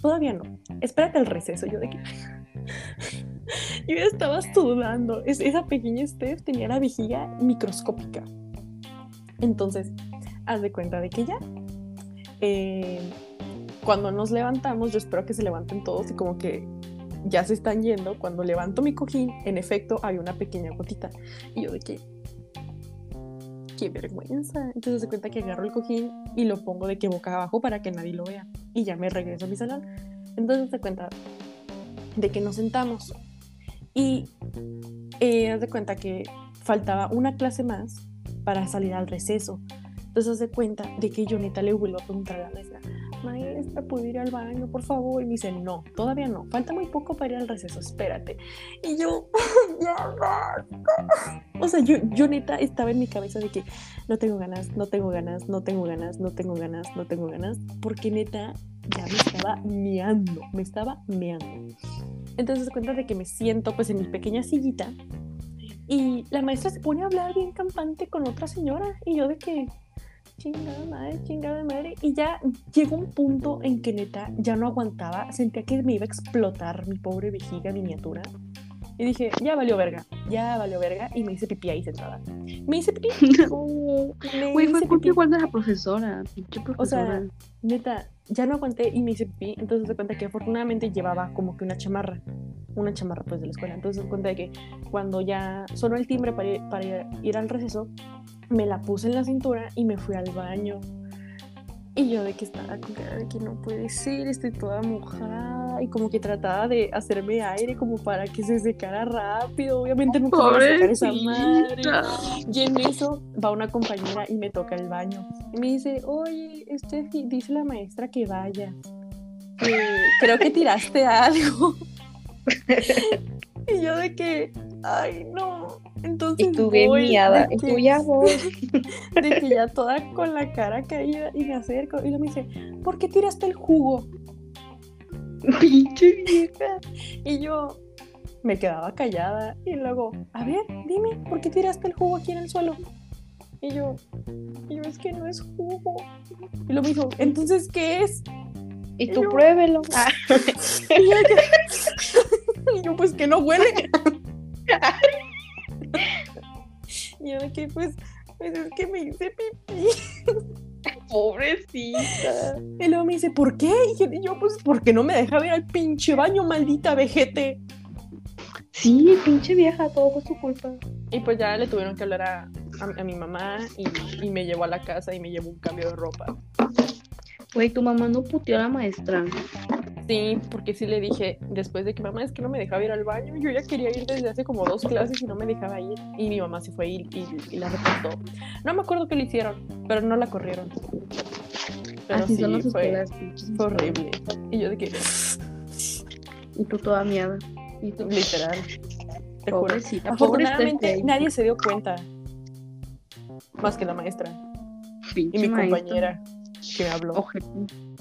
todavía no, espérate al receso. Yo de que... yo estaba sudando. Es, esa pequeña Steph tenía la vejiga microscópica. Entonces, haz de cuenta de que ya. Eh, cuando nos levantamos, yo espero que se levanten todos y como que ya se están yendo. Cuando levanto mi cojín, en efecto, hay una pequeña gotita. Y yo de que, qué vergüenza. Entonces se cuenta que agarro el cojín y lo pongo de que boca abajo para que nadie lo vea. Y ya me regreso a mi salón. Entonces se cuenta de que nos sentamos. Y eh, haz de cuenta que faltaba una clase más para salir al receso. Entonces se cuenta de que yo neta le vuelvo a preguntar a la maestra, maestra, ¿puedo ir al baño, por favor? Y me dice, no, todavía no, falta muy poco para ir al receso, espérate. Y yo, ya O sea, yo, yo neta estaba en mi cabeza de que no tengo ganas, no tengo ganas, no tengo ganas, no tengo ganas, no tengo ganas, porque neta ya me estaba meando, me estaba meando. Entonces cuenta de que me siento pues en mi pequeña sillita y la maestra se pone a hablar bien campante con otra señora y yo de que chingada madre, chingada madre. Y ya llegó un punto en que neta ya no aguantaba, sentía que me iba a explotar mi pobre vejiga miniatura. Y dije, ya valió verga, ya valió verga. Y me hice pipí ahí sentada. Me hice pipí. Güey, fue culpa igual de la profesora. profesora. O sea, neta, ya no aguanté y me hice pipí. Entonces se cuenta que afortunadamente llevaba como que una chamarra. Una chamarra pues de la escuela. Entonces se cuenta de que cuando ya sonó el timbre para para ir al receso, me la puse en la cintura y me fui al baño. Y yo de que estaba de que no puede ser, estoy toda mojada y como que trataba de hacerme aire como para que se secara rápido. Obviamente nunca voy a secar esa madre. Y en eso va una compañera y me toca el baño. Y me dice, oye, este dice la maestra que vaya. creo que tiraste algo. y yo de que, ay no. Entonces Estuve voy miada, de que, ya De que ya toda con la cara caída y me acerco y me dice, ¿por qué tiraste el jugo? Pinche vieja. Y yo me quedaba callada y luego, a ver, dime, ¿por qué tiraste el jugo aquí en el suelo? Y yo, y yo es que no es jugo. Y lo me dijo, ¿entonces qué es? Y tú pruébelo. y yo, pues que no huele. Y yo que pues, pues es que me hice pipí. Pobrecita. Y luego me dice, ¿por qué? Y yo, pues, porque no me deja ver al pinche baño, maldita vejete. Sí, pinche vieja, todo fue su culpa. Y pues ya le tuvieron que hablar a, a, mi mamá y, y, me llevó a la casa y me llevó un cambio de ropa. Güey, tu mamá no puteó a la maestra. Sí, porque sí le dije, después de que mamá es que no me dejaba ir al baño, yo ya quería ir desde hace como dos clases y no me dejaba ir. Y mi mamá se fue y, y, la reportó. No me acuerdo qué le hicieron, pero no la corrieron. Pero sí, fue, horrible. Y yo de que... Y tú toda mierda. Y tú, literal. Te juro. Afortunadamente nadie se dio cuenta. Más que la maestra. y mi compañera que me habló.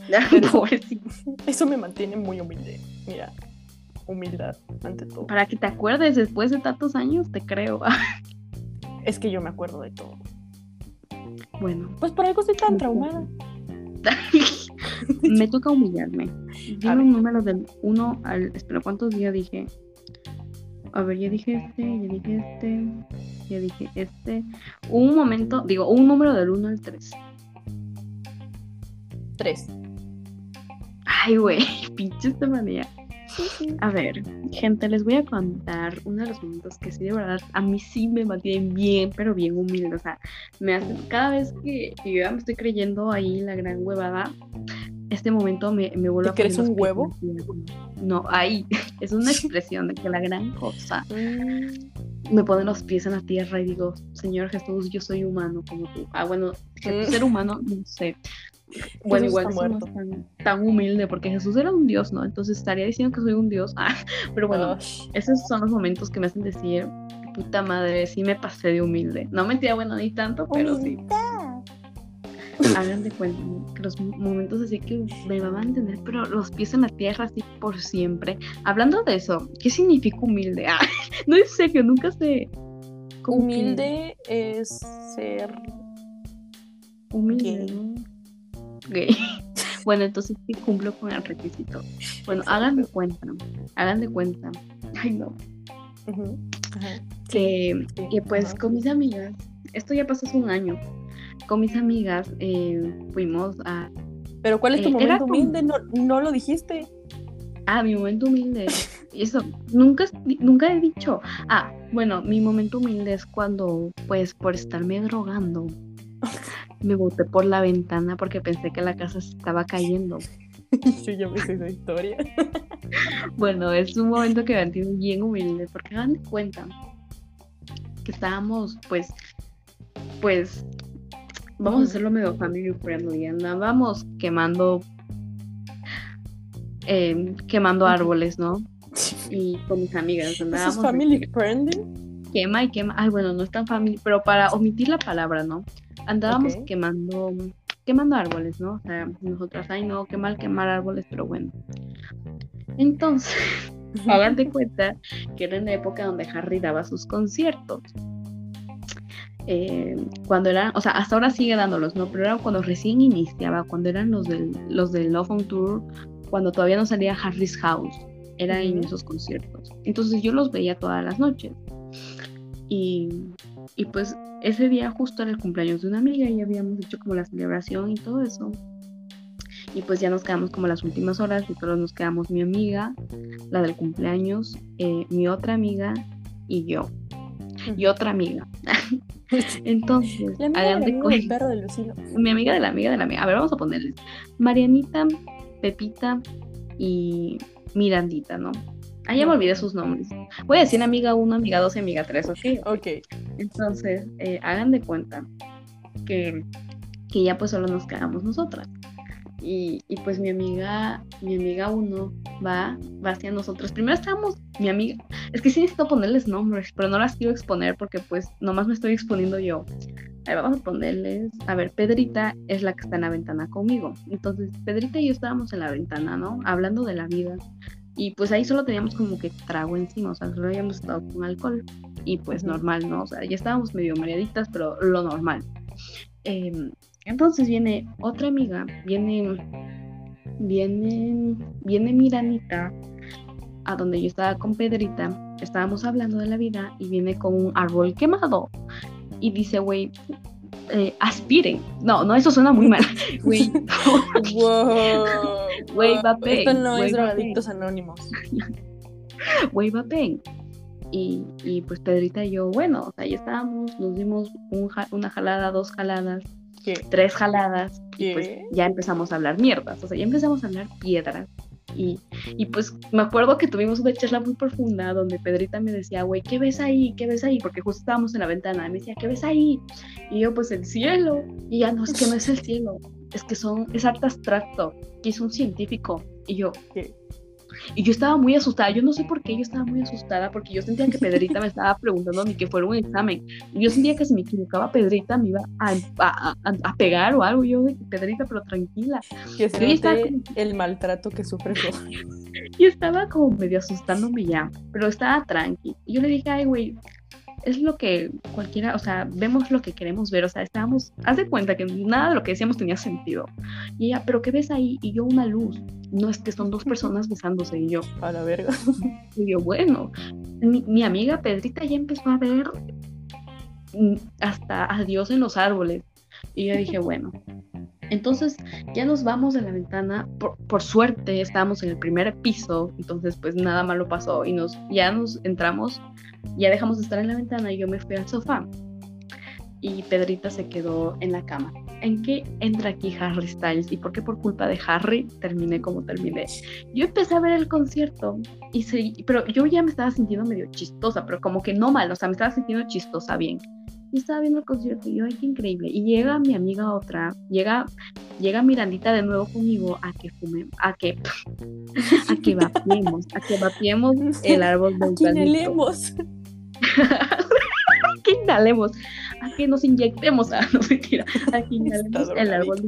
eso me mantiene muy humilde. Mira, humildad ante todo. Para que te acuerdes después de tantos años, te creo. es que yo me acuerdo de todo. Bueno. Pues por algo estoy tan traumada. me toca humillarme. Dime un número del 1 al. Espera, ¿cuántos días dije? A ver, ya dije este, ya dije este, ya dije este. Un momento, digo, un número del 1 al 3. Tres. Ay, güey, pinche esta manía. A ver, gente, les voy a contar uno de los momentos que sí, de verdad, a mí sí me mantienen bien, pero bien humilde. O sea, me hacen, cada vez que, yo ya me estoy creyendo ahí la gran huevada, este momento me, me vuelve a crees un huevo? No, ahí, es una expresión de que la gran cosa. Mm. Me pone los pies en la tierra y digo, Señor Jesús, yo soy humano como tú. Ah, bueno, mm. ser humano, no sé. Bueno, igual tan, tan, humilde, porque Jesús era un dios, ¿no? Entonces estaría diciendo que soy un dios. Ah, pero bueno, esos son los momentos que me hacen decir, puta madre, sí me pasé de humilde. No mentira, bueno, ni tanto, pero sí. Hagan de cuenta que los momentos así que me van a entender, pero los pies en la tierra así por siempre. Hablando de eso, ¿qué significa humilde? Ah, no es serio, nunca sé. Humilde es ser humilde. Gay. Bueno, entonces sí cumplo con el requisito. Bueno, hagan de cuenta, hagan de cuenta. Ay, no. Que, que, pues con mis amigas, esto ya pasó hace un año, con mis amigas eh, fuimos a... Pero ¿cuál es tu eh, momento humilde? No, no lo dijiste. Ah, mi momento humilde. Eso, nunca, nunca he dicho. Ah, bueno, mi momento humilde es cuando, pues, por estarme drogando, me boté por la ventana porque pensé que la casa se estaba cayendo. Yo me hice esa historia. bueno, es un momento que me sentido bien humilde porque hagan de cuenta que estábamos, pues, pues, vamos a hacerlo medio family friendly. Andábamos quemando, em, quemando árboles, ¿no? Y con mis amigas. Andábamos ¿Eso es family friendly? Quema y quema. Ay, bueno, no es tan family, pero para omitir la palabra, ¿no? Andábamos quemando, quemando árboles, ¿no? O sea, nosotras, ay, no, qué mal quemar árboles, pero bueno. Entonces, hagan de cuenta que era en la época donde Harry daba sus conciertos. Eh, cuando eran, o sea, hasta ahora sigue dándolos, ¿no? Pero era cuando recién iniciaba, cuando eran los del, los del Love on Tour, cuando todavía no salía Harry's House, eran en esos conciertos. Entonces yo los veía todas las noches. Y, y pues ese día justo era el cumpleaños de una amiga y habíamos hecho como la celebración y todo eso. Y pues ya nos quedamos como las últimas horas y todos nos quedamos mi amiga, la del cumpleaños, eh, mi otra amiga y yo. Y otra amiga. Entonces, hagan de cuenta. Mi amiga de la amiga de la amiga. A ver, vamos a ponerles. Marianita, Pepita y Mirandita, ¿no? Ah, ya me olvidé sus nombres. Voy a decir amiga 1, amiga 2 y amiga 3, ¿ok? Ok. Entonces, eh, hagan de cuenta que, que ya pues solo nos quedamos nosotras. Y, y, pues mi amiga, mi amiga 1 va, va hacia nosotros. Primero estábamos, mi amiga, es que sí necesito ponerles nombres, pero no las quiero exponer porque pues nomás me estoy exponiendo yo. Ahí vamos a ponerles, a ver, Pedrita es la que está en la ventana conmigo. Entonces, Pedrita y yo estábamos en la ventana, ¿no? Hablando de la vida. Y pues ahí solo teníamos como que trago encima, o sea, solo habíamos estado con alcohol. Y pues normal, ¿no? O sea, ya estábamos medio mareaditas, pero lo normal. Em, entonces viene otra amiga, viene, viene, viene Miranita a donde yo estaba con Pedrita, estábamos hablando de la vida y viene con un árbol quemado y dice, güey, eh, aspiren. No, no, eso suena muy mal. Güey, wow. Güey, vapen. Esto no es drogadictos anónimos. Güey, vapen. Y, y pues Pedrita y yo, bueno, o sea, ya estábamos, nos dimos una jalada, dos jaladas, tres jaladas, y pues ya empezamos a hablar mierdas, o sea, ya empezamos a hablar piedras. Y, y, pues me acuerdo que tuvimos una charla muy profunda donde Pedrita me decía, güey, ¿qué ves ahí? ¿Qué ves ahí? Porque justo estábamos en la ventana. Y me decía, ¿qué ves ahí? Y yo, pues el cielo. Y ya, no, es que no es el cielo. Es que son, es arte abstracto. Que es un científico. Y yo, ¿qué? Y yo estaba muy asustada, yo no sé por qué yo estaba muy asustada, porque yo sentía que Pedrita me estaba preguntando a mí que fuera un examen. Y yo sentía que si me equivocaba Pedrita me iba a, a, a, pegar o algo. Yo Pedrita, pero tranquila. Que se el maltrato que sufre y estaba como medio asustándome ya, pero estaba tranqui. Y yo le dije, ay, güey, es lo que cualquiera, o sea, vemos lo que queremos ver, o sea, estábamos, haz de cuenta que nada de lo que decíamos tenía sentido. Y ella, pero ¿qué ves ahí? Y yo una luz. No es que son dos personas besándose y yo. A la verga. Y yo, bueno, mi, amiga Pedrita ya empezó a ver hasta a Dios en los árboles. Y yo dije, bueno, Entonces ya nos vamos de la ventana, por, suerte estábamos en el primer piso, entonces pues nada malo pasó y nos, ya nos entramos, ya dejamos de estar en la ventana y yo me fui al sofá y Pedrita se quedó en la cama. ¿En qué entra aquí Harry Styles? ¿Y por qué por culpa de Harry terminé como terminé? Yo empecé a ver el concierto y se, pero yo ya me estaba sintiendo medio chistosa, pero como que no mal, o sea, me estaba sintiendo chistosa bien y estaba viendo el concierto y yo, ay, qué increíble. Y llega mi amiga otra, llega, llega Mirandita de nuevo conmigo a que fume, a que, a que vapiemos, a que vapiemos el árbol de eucalipto. inhalemos. que inhalemos, a que nos inyectemos, a, ah, no mentira, a que inhalemos el árbol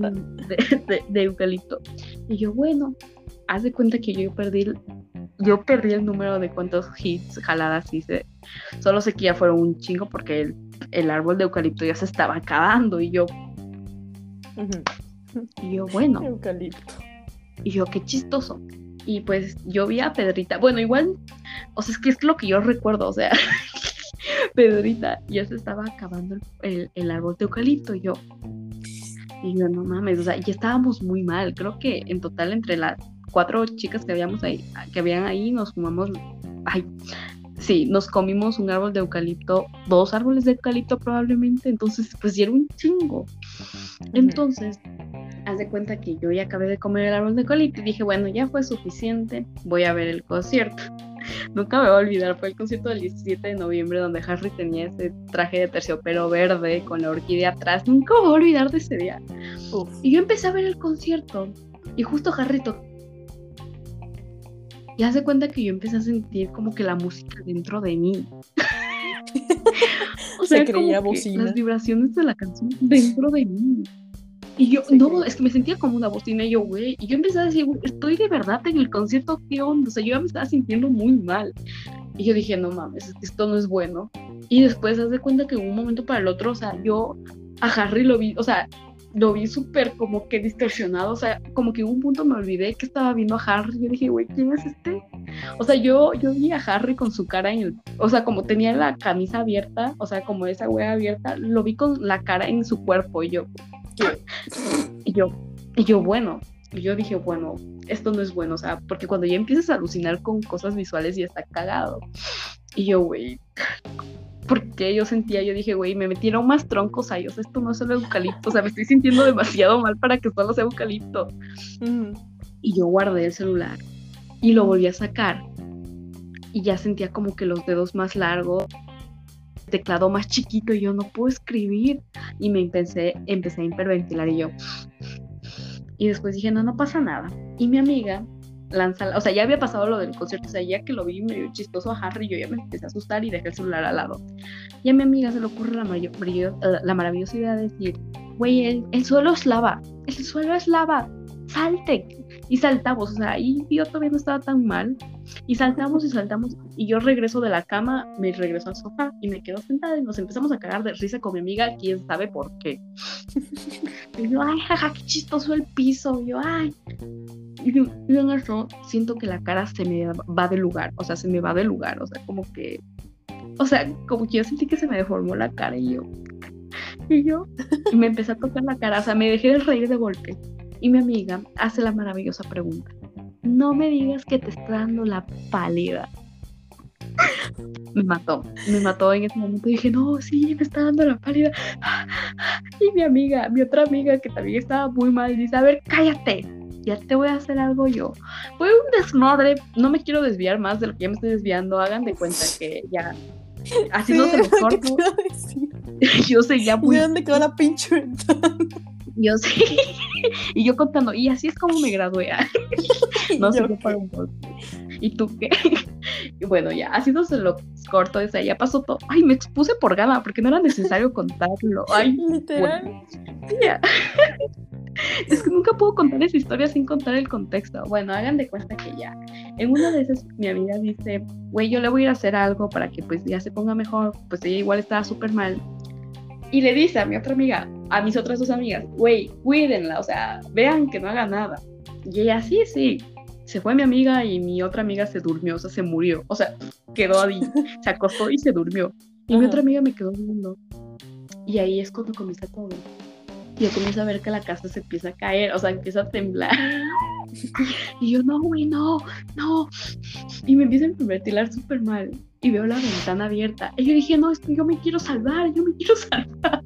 de, de, eucalipto. Y yo, bueno, haz de cuenta que yo perdí yo perdí el número de cuántos hits jaladas hice. Solo sé que ya fueron un chingo porque el, el árbol de eucalipto ya se estaba acabando y yo. Y yo, bueno. Eucalipto. Y yo, qué chistoso. Y pues yo vi a Pedrita. Bueno, igual, o sea, es que es lo que yo recuerdo, o sea, Pedrita ya se estaba acabando el, el, árbol de eucalipto y yo. Y yo, no mames, o sea, ya estábamos muy mal. Creo que en total entre las cuatro chicas que habíamos ahí, que habían ahí, nos fumamos, ay, sí, nos comimos un árbol de eucalipto, dos árboles de eucalipto probablemente, entonces pues era un chingo. Entonces, haz de cuenta que yo ya acabé de comer el árbol de eucalipto y dije, bueno, ya fue suficiente, voy a ver el concierto. Nunca me voy a olvidar, fue el concierto del 17 de noviembre donde Harry tenía ese traje de terciopelo verde con la orquídea atrás. Nunca me voy a olvidar de ese día. Y yo empecé a ver el concierto y justo Harry y hace cuenta que yo empecé a sentir como que la música dentro de mí. o sea, Se creía bocina. Las vibraciones de la canción dentro de mí. Y yo, no, es que me sentía como una bocina y yo, güey. Y yo empecé a decir, estoy de verdad en el concierto, ¿qué onda? O sea, yo ya me estaba sintiendo muy mal. Y yo dije, no mames, esto no es bueno. Y después, haz de cuenta que de un momento para el otro, o sea, yo a Harry lo vi, o sea, lo vi súper como que distorsionado, o sea, como que un punto me olvidé que estaba viendo a Harry, yo dije, güey, ¿quién es este? O sea, yo, yo vi a Harry con su cara en el, o sea, como tenía la camisa abierta, o sea, como esa wea abierta, lo vi con la cara en su cuerpo y yo, y yo, y yo, bueno, y yo dije, bueno, esto no es bueno, o sea, porque cuando ya empiezas a alucinar con cosas visuales ya está cagado. Y yo, güey, porque yo sentía, yo dije, güey, me metieron más troncos a ellos, esto no es solo eucalipto, o sea, me estoy sintiendo demasiado mal para que solo sea eucalipto. Y yo guardé el celular y lo volví a sacar y ya sentía como que los dedos más largos, el teclado más chiquito y yo no puedo escribir y me empecé, empecé a hiperventilar y yo... Y después dije, no, no pasa nada. Y mi amiga lanza, o sea, ya había pasado lo del concierto, o sea, ya que lo vi medio chistoso a Harry, yo ya me empecé a asustar y dejé el celular al lado. Y a mi amiga se le ocurre la, la maravillosa idea de decir, güey, el, el, suelo es lava, el suelo es lava, salte. Y saltamos, o sea, ahí yo todavía no estaba tan mal. Y saltamos y saltamos. Y yo regreso de la cama, me regreso al sofá y me quedo sentada y nos empezamos a cagar de risa con mi amiga, quién sabe por qué. y yo, ay, jaja, qué chistoso el piso. Y yo, ay. Y yo, en eso siento que la cara se me va de lugar, o sea, se me va de lugar, o sea, como que, o sea, como que yo sentí que se me deformó la cara y yo, y yo, y me empecé a tocar la cara, o sea, me dejé de reír de golpe. Y mi amiga hace la maravillosa pregunta, no me digas que te está dando la pálida. me mató, me mató en ese momento. Dije, no, sí, me está dando la pálida. Y mi amiga, mi otra amiga que también estaba muy mal, dice, a ver, cállate, ya te voy a hacer algo yo. Fue un desmadre, no me quiero desviar más de lo que ya me estoy desviando, hagan de cuenta que ya así no se me corto. Yo seguía muy... ¿De dónde quedó la pinche Yo sí. y yo contando, y así es como me gradué. no sé qué para un ¿Y tú qué? y bueno, ya, así no se lo corto, o sea, ya pasó todo. Ay, me expuse por gana, porque no era necesario contarlo. Ay, literal. ya. es que nunca puedo contar esa historia sin contar el contexto. Bueno, hagan de cuenta que ya. En una de esas, mi amiga dice, güey, yo le voy a ir a hacer algo para que pues ya se ponga mejor. Pues ella igual estaba súper mal. Y le dice a mi otra amiga, a mis otras dos amigas, güey, cuídenla, o sea, vean que no haga nada. Y ella, sí, sí. Se fue mi amiga y mi otra amiga se durmió, o sea, se murió. O sea, quedó ahí, se acostó y se durmió. Y mi otra amiga me quedó viendo. Y ahí es cuando comienza todo. Y yo comienzo a ver que la casa se empieza a caer, o sea, empieza a temblar. Y yo, no, güey, no, no. Y me empieza a ventilar súper mal. Y veo la ventana abierta. Y yo dije, no, es que yo me quiero salvar, yo me quiero salvar.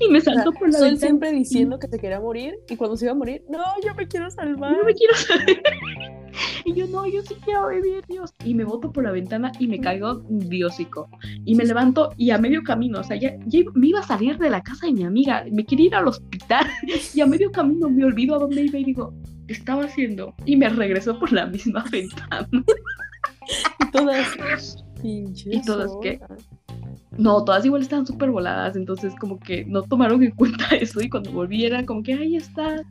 Y me salto por la Sol ventana. siempre diciendo que se quería morir y cuando se iba a morir, no, yo me quiero salvar. No me quiero salir. Y yo, no, yo sí quiero vivir, Dios. Y me boto por la ventana y me caigo diosico. Y me levanto y a medio camino, o sea, ya, ya me iba a salir de la casa de mi amiga, me quería ir al hospital. Y a medio camino me olvido a dónde iba y digo, ¿qué estaba haciendo? Y me regresó por la misma ventana. Y todas, pinches. ¿Y todas qué? No, todas igual estaban súper voladas, entonces como que no tomaron en cuenta eso. Y cuando volví era como que, ahí está.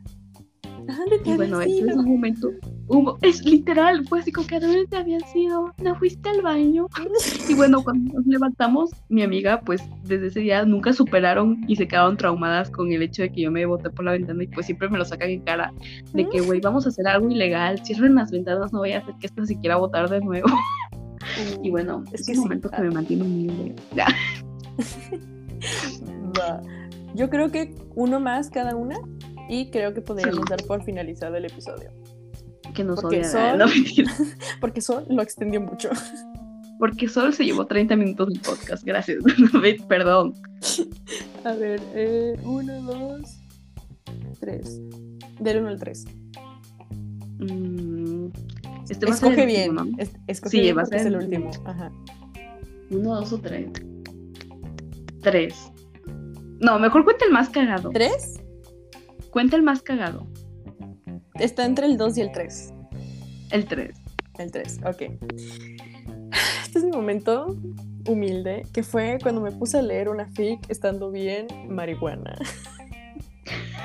¿A dónde te Y bueno, ese es un momento. hubo- es literal, fue así como que ¿a dónde te habías ido? ¿No fuiste al baño? Y bueno, cuando nos levantamos, mi amiga, pues desde ese día nunca superaron y se quedaron traumadas con el hecho de que yo me boté por la ventana y pues siempre me lo sacan en cara de que, güey, vamos a hacer algo ilegal, cierren las ventanas, no voy a hacer que esta se quiera botar de nuevo. Y bueno, mm, es, es que un sí. momento que me mantiene humilde. Yo creo que uno más cada una y creo que podríamos sí. dar por finalizado el episodio. Que nos porque odia, Sol, porque Sol lo extendió mucho. Porque Sol se llevó 30 minutos del podcast, gracias. Perdón. A ver, 1, 2, 3. Del uno al 3 este va a ser Escoge el bien. último, ¿no? es- escoge Sí, bien va a porque es ser el último. Ajá. Uno, dos o tres. Tres. No, mejor cuenta el más cagado. ¿Tres? Cuenta el más cagado. Está entre el dos y el tres. El tres. El 3, ok. Este es mi momento humilde, que fue cuando me puse a leer una fic estando bien marihuana.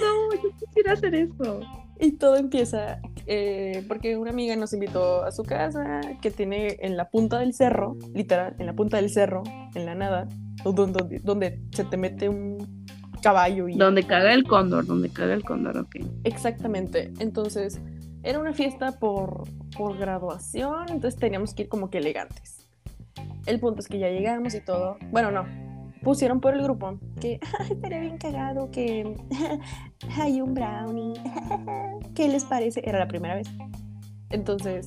No, yo quisiera hacer eso. Y todo empieza eh, porque una amiga nos invitó a su casa, que tiene en la punta del cerro, literal, en la punta del cerro, en la nada, donde, donde, donde se te mete un caballo y... Donde caga el cóndor, donde caga el cóndor, ok. Exactamente. Entonces, era una fiesta por, por graduación, entonces teníamos que ir como que elegantes. El punto es que ya llegamos y todo. Bueno, no. Pusieron por el grupo que "Ay, estaría bien cagado, que hay un brownie. ¿Qué les parece? Era la primera vez. Entonces,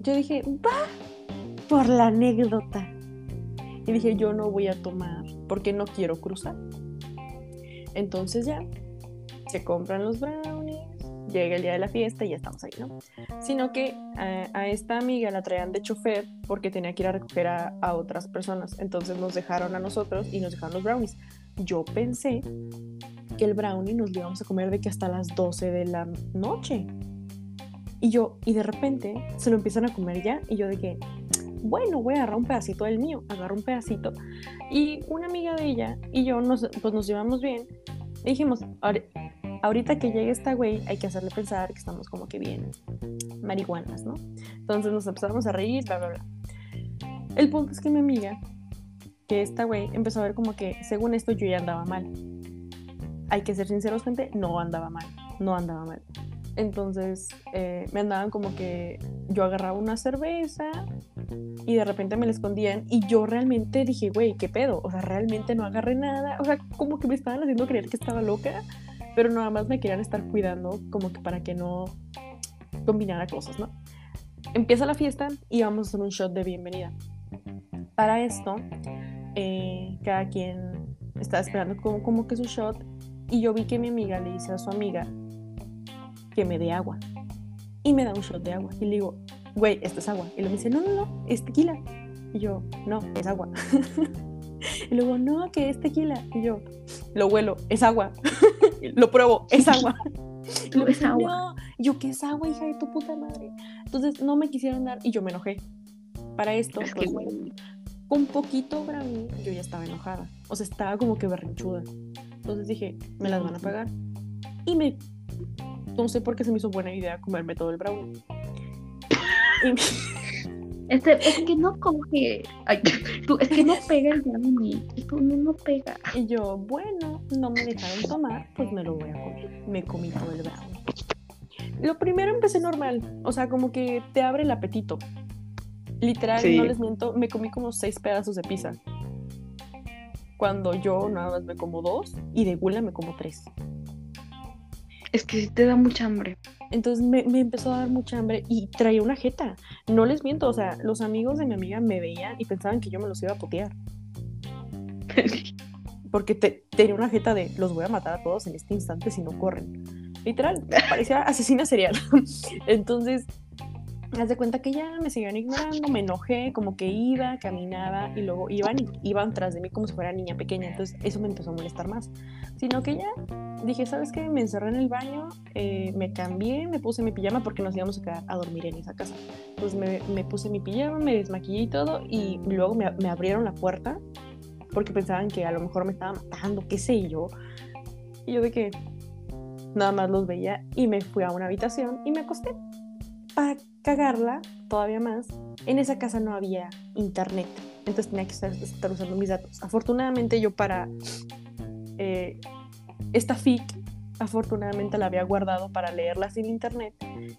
yo dije, va por la anécdota. Y dije, yo no voy a tomar porque no quiero cruzar. Entonces ya, se compran los brownies, llega el día de la fiesta y ya estamos ahí, ¿no? Sino que eh, a esta amiga la traían de chofer porque tenía que ir a recoger a, otras personas. Entonces nos dejaron a nosotros y nos dejaron los brownies. Yo pensé que el brownie nos lo íbamos a comer de que hasta las 12 de la noche. Y yo, y de repente se lo empiezan a comer ya y yo de que, bueno, voy a agarrar un pedacito del mío, agarro un pedacito. Y una amiga de ella y yo pues nos llevamos bien. Y dijimos, "Ahori- ahorita que llegue esta güey hay que hacerle pensar que estamos como que bien marihuanas, ¿no? Entonces nos empezamos a reír, bla, bla, bla. El punto es que mi amiga, que esta güey, empezó a ver como que según esto yo ya andaba mal. Hay que ser sinceros, gente, no andaba mal, no andaba mal. Entonces eh, me andaban como que yo agarraba una cerveza y de repente me la escondían y yo realmente dije, güey, ¿qué pedo? O sea, realmente no agarré nada. O sea, como que me estaban haciendo creer que estaba loca, pero nada más me querían estar cuidando como que para que no combinara cosas, ¿no? Empieza la fiesta y vamos a hacer un shot de bienvenida. Para esto, eh, cada quien estaba esperando como, como que su shot y yo vi que mi amiga le dice a su amiga que me dé agua. Y me da un shot de agua. Y le digo, güey, esto es agua. Y luego me dice, no, no, no, es tequila. Y yo, no, es agua. y luego, no, que es tequila. Y yo, lo huelo, es agua. Lo pruebo, es agua. Y luego Es agua. No, Y yo, ¿qué es agua, hija de tu puta madre? Entonces no me quisieron dar y yo me enojé. Para esto, Es que, pues, güey, con poquito brownie, yo ya estaba enojada. O sea, estaba como que berrinchuda. Entonces dije, me las van a pagar. Y me. No sé por qué se me hizo buena idea comerme todo el brownie. Este, es que no coge. Ay, tú, es que no pega el brownie. Esto no, no pega. Y yo, bueno, no me dejaron tomar, pues me lo voy a comer. Me comí todo el brownie. Lo primero empecé normal, o sea, como que te abre el apetito. Literal, Sí. no les miento, me comí como seis pedazos de pizza. cuando yo nada más me como dos y de gula me como tres. Es que sí te da mucha hambre. Entonces me, me empezó a dar mucha hambre y traía una jeta. No les miento, o sea, los amigos de mi amiga me veían y pensaban que yo me los iba a putear. Porque te- tenía una jeta de los voy a matar a todos en este instante si no corren. Literal, parecía asesina serial. Entonces, haz de cuenta que ya me seguían ignorando, me enojé, como que iba, caminaba y luego iban y iban tras de mí como si fuera niña pequeña. Entonces, eso me empezó a molestar más. Sino que ya dije, ¿sabes qué? Me encerré en el baño, eh, me cambié, me puse mi pijama porque nos íbamos a quedar a dormir en esa casa. Entonces me, me puse mi pijama, me desmaquillé y todo, y luego me, me abrieron la puerta porque pensaban que a lo mejor me estaba matando, qué sé yo. Y yo de que nada más los veía y me fui a una habitación y me acosté. Para cagarla todavía más, en esa casa no había internet, entonces tenía que estar, estar usando mis datos. Afortunadamente yo para eh, esta fic, afortunadamente la había guardado para leerla sin internet.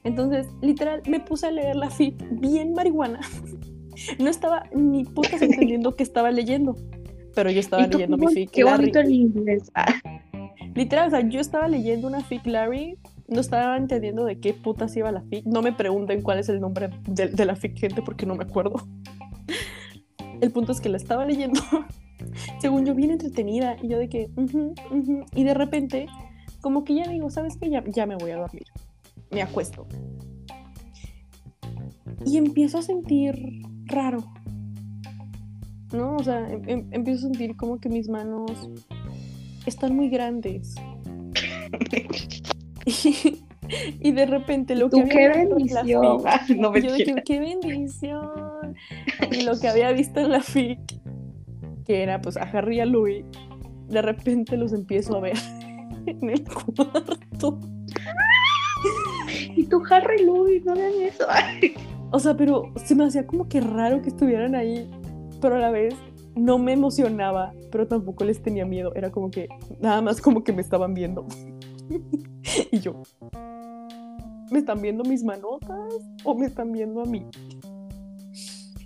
Entonces, literal, me puse a leer la fic bien marihuana. No estaba ni putas entendiendo qué estaba leyendo, pero yo estaba ¿Y tú leyendo mi fic. Qué Larry. bonito el inglés. Ah, Literal, o sea, yo estaba leyendo una fic Larry, no estaba entendiendo de qué putas iba la fic. No me pregunten cuál es el nombre de, de la fic, gente, porque no me acuerdo. El punto es que la estaba leyendo, según yo, bien entretenida, y yo de que, y de repente, como que ya digo, ¿sabes qué? Ya, ya me voy a dormir. Me acuesto. Y empiezo a sentir raro. ¿No? O sea, em- em- empiezo a sentir como que mis manos están muy grandes. Y, y de repente lo que qué había visto en la fic- Ah, no me yo que, qué bendición. Y lo que había visto en la fic, que era pues a Harry y a Louis, de repente los empiezo a ver en el cuarto. Y tú, Harry Louis, no hagan eso. O sea, pero se me hacía como que raro que estuvieran ahí, pero a la vez no me emocionaba, pero tampoco les tenía miedo. Era como que nada más como que me estaban viendo. y yo, ¿me están viendo mis manotas o me están viendo a mí?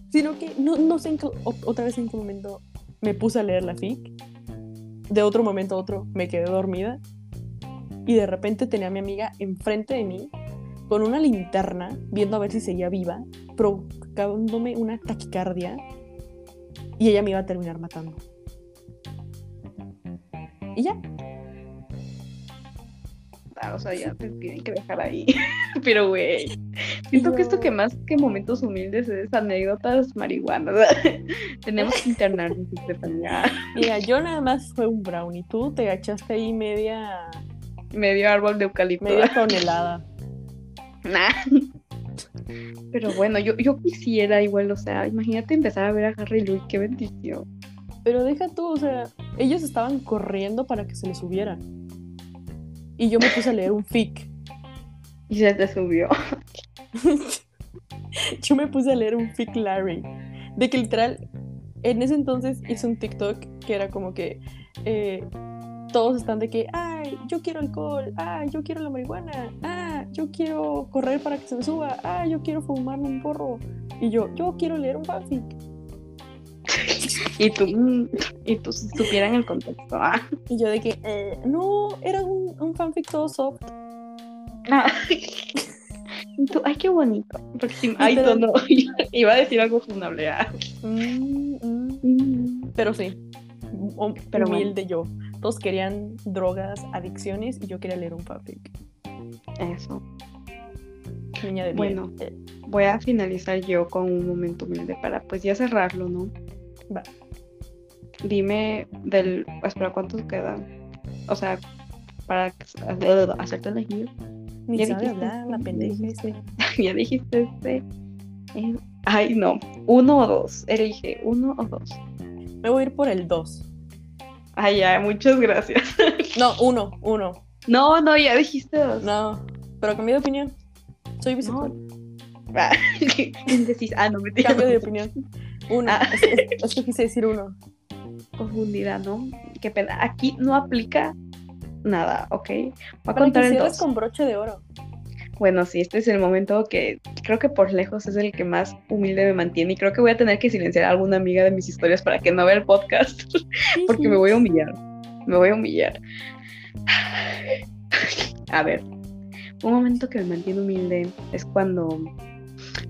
Sino que no, no sé en qué- otra vez en qué momento me puse a leer la fic. De otro momento a otro me quedé dormida. Y de repente tenía a mi amiga enfrente de mí con una linterna, viendo a ver si seguía viva, provocándome una taquicardia y ella me iba a terminar matando. Y ya, O sea, ya te tienen que dejar ahí. Pero, güey, siento que esto que más que momentos humildes es anécdotas marihuanas. Tenemos que internarnos, Estefanía. mira, yo nada más fue un brownie, tú te echaste ahí media, Medio árbol de eucalipto. media tonelada. Nah. Pero bueno, yo, yo quisiera igual, o sea, imagínate empezar a ver a Harry Louis, qué bendición. Pero deja tú, o sea, ellos estaban corriendo para que se les subiera. Y yo me puse a leer un fic. Y se te subió. yo me puse a leer un fic Larry. De que literal, en ese entonces hice un TikTok que era como que eh, todos están de que, ay, yo quiero alcohol, ay, yo quiero la marihuana, ah, yo quiero correr para que se me suba, ah, yo quiero fumarme un porro. Y yo, yo quiero leer un fanfic. Y tú, mm, y tú supieran el contexto. Ah. Y yo de que, "Eh, no, era un, un fanfic todo soft. Ah. Y tú, ay, qué bonito. Porque si- ay, Literal. no, iba a decir algo funable. ah. Mm, mm. Pero sí, Pero bueno. humilde yo. Todos querían drogas, adicciones y yo quería leer un fanfic. Eso. Niña de. Bueno. Eh, Voy a finalizar yo con un momento humilde para pues ya cerrarlo, ¿no? Va. Dime del. Espera, ¿cuántos quedan? O sea, para hacerte elegir. Ya dijiste, hablar, la ya pendeja este. ya dijiste este. eh, Ay, no. Uno o dos. Elige uno o dos. Me voy a ir por el 2. Ay, ya, muchas gracias. No, uno, uno. No, no, ya dijiste dos. No, pero cambié de opinión. Soy bisexual. Ah, indecis- Ah, no, me Cambio de opinión. Uno. Ah. Es, es- es que quise decir uno. confundida, ¿no? Qué pena. Aquí no aplica nada, ¿ok? Voy a Para que contar el con broche de oro. Bueno, sí, este es el momento que creo que por lejos es el que más humilde me mantiene y creo que voy a tener que silenciar a alguna amiga de mis historias para que no vea el podcast, porque me voy a humillar, me voy a humillar. A ver, un momento que me mantiene humilde es cuando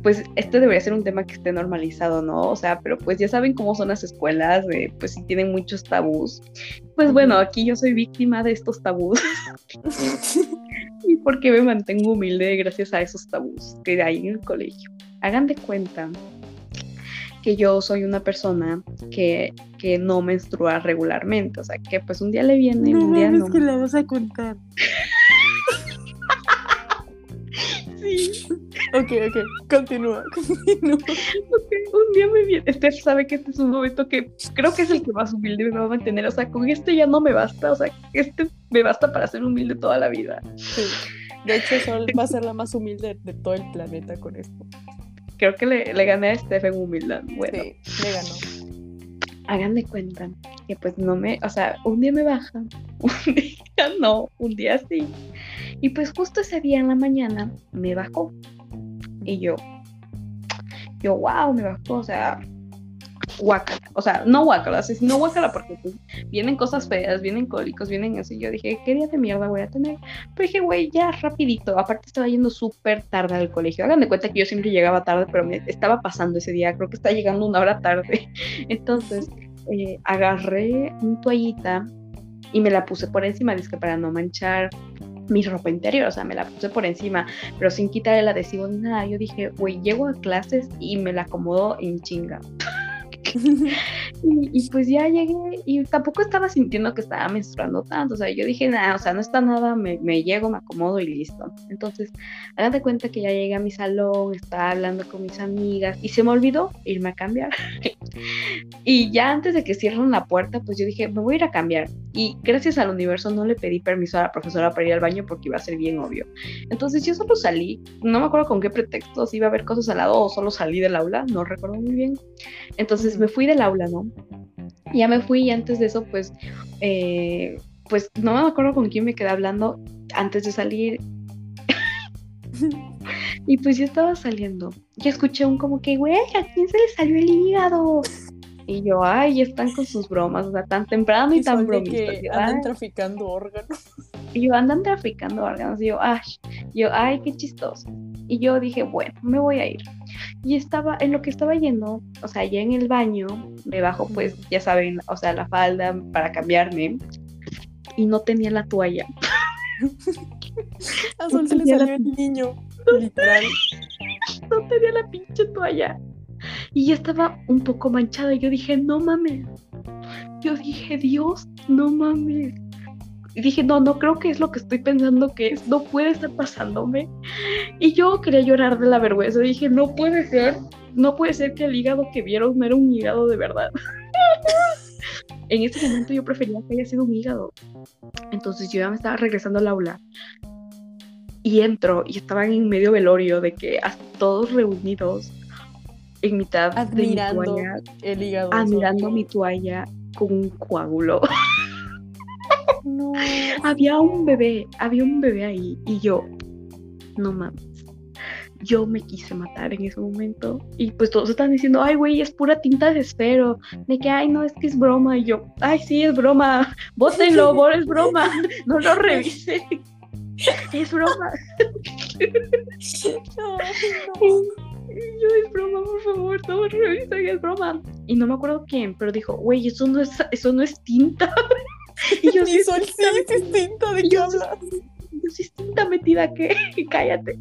pues este debería ser un tema que esté normalizado, ¿no? O sea, pero pues ya saben cómo son las escuelas, pues sí tienen muchos tabús. Pues bueno, aquí yo soy víctima de estos tabús. y porque me mantengo humilde gracias a esos tabús que hay en el colegio. Hagan de cuenta que yo soy una persona que, que no menstrua regularmente, o sea, que pues un día le viene, un día no. que la vas a contar. sí. Ok, ok, continúa, continúa. un día me viene, este sabe que este es un momento que creo que es el que más humilde me va a mantener, o sea, con este ya no me basta, o sea, este me basta para ser humilde toda la vida. Sí. De hecho, Sol va a ser la más humilde de todo el planeta con esto. Creo que le, le gané a Stephen humildad. Bueno, sí, le ganó. Hagan de cuenta que pues no me, o sea, un día me baja, un día no, un día sí. Y pues justo ese día en la mañana me bajó. Y yo, yo, wow, me bajó, o sea, guacala. O sea, no guacala, sino guacala porque pues, vienen cosas feas, vienen cólicos, vienen así. Yo dije, ¿qué día de mierda voy a tener? Pero dije, güey, ya rapidito. Aparte estaba yendo súper tarde al colegio. Hagan de cuenta que yo siempre llegaba tarde, pero me estaba pasando ese día. Creo que está llegando una hora tarde. Entonces, eh, agarré un toallita y me la puse por encima, que para no manchar mi ropa interior, o sea, me la puse por encima, pero sin quitar el adhesivo ni nada. Yo dije, güey, llego a clases y me la acomodo en chinga. y, pues ya llegué y tampoco estaba sintiendo que estaba menstruando tanto, o sea, yo dije, nada, o sea, no está nada, me, me, llego, me acomodo y listo. Entonces, hagan de cuenta que ya llegué a mi salón, estaba hablando con mis amigas y se me olvidó irme a cambiar. y ya antes de que cierren la puerta, pues yo dije, me voy a ir a cambiar. Y gracias al universo no le pedí permiso a la profesora para ir al baño porque iba a ser bien obvio. Entonces yo solo salí, no me acuerdo con qué pretexto, si iba a haber cosas al lado o solo salí del aula, no recuerdo muy bien. Entonces me fui del aula, ¿no? Ya me fui y antes de eso, pues, eh, pues no me acuerdo con quién me quedé hablando antes de salir. y pues yo estaba saliendo. Y escuché un como que, güey, ¿a quién se le salió el hígado? Y yo, ay, están con sus bromas, o sea, tan temprano y, tan bromistas. Andan traficando órganos. Y yo, andan traficando órganos. Y yo, ay, yo, ay, qué chistoso. Y yo dije, bueno, me voy a ir. Y estaba, en lo que estaba yendo, o sea, ya en el baño, me bajo, pues, ya saben, o sea, la falda para cambiarme. Y no tenía la toalla. A Sol se le salió el niño, literal. no tenía la pinche toalla. Y ya estaba un poco manchada. Y yo dije, no mames. Yo dije, Dios, no mames. Y dije, no, no creo que es lo que estoy pensando que es. No puede estar pasándome. Y yo quería llorar de la vergüenza. Dije, no puede ser. No puede ser que el hígado que vieron no era un hígado de verdad. en ese momento yo prefería que haya sido un hígado. Entonces yo ya me estaba regresando al aula. Y entro y estaban en medio velorio de que todos reunidos en mitad admirando de mi toalla, el hígado admirando mi toalla con un coágulo. No. había un bebé, había un bebé ahí y yo, no mames. Yo me quise matar en ese momento y pues todos están diciendo, ay güey, es pura tinta de esfero, de que, ay no, es que es broma y yo, ay sí, es broma, bótenlo, es broma, no lo revisen, es broma. No, yo, es broma, por favor, todos revisen, es broma. Y no me acuerdo quién, pero dijo, güey, eso no es, eso no es tinta. Y yo, sí, soy sí, tinta, ¿de qué hablas? Yo sí, tinta metida, que cállate.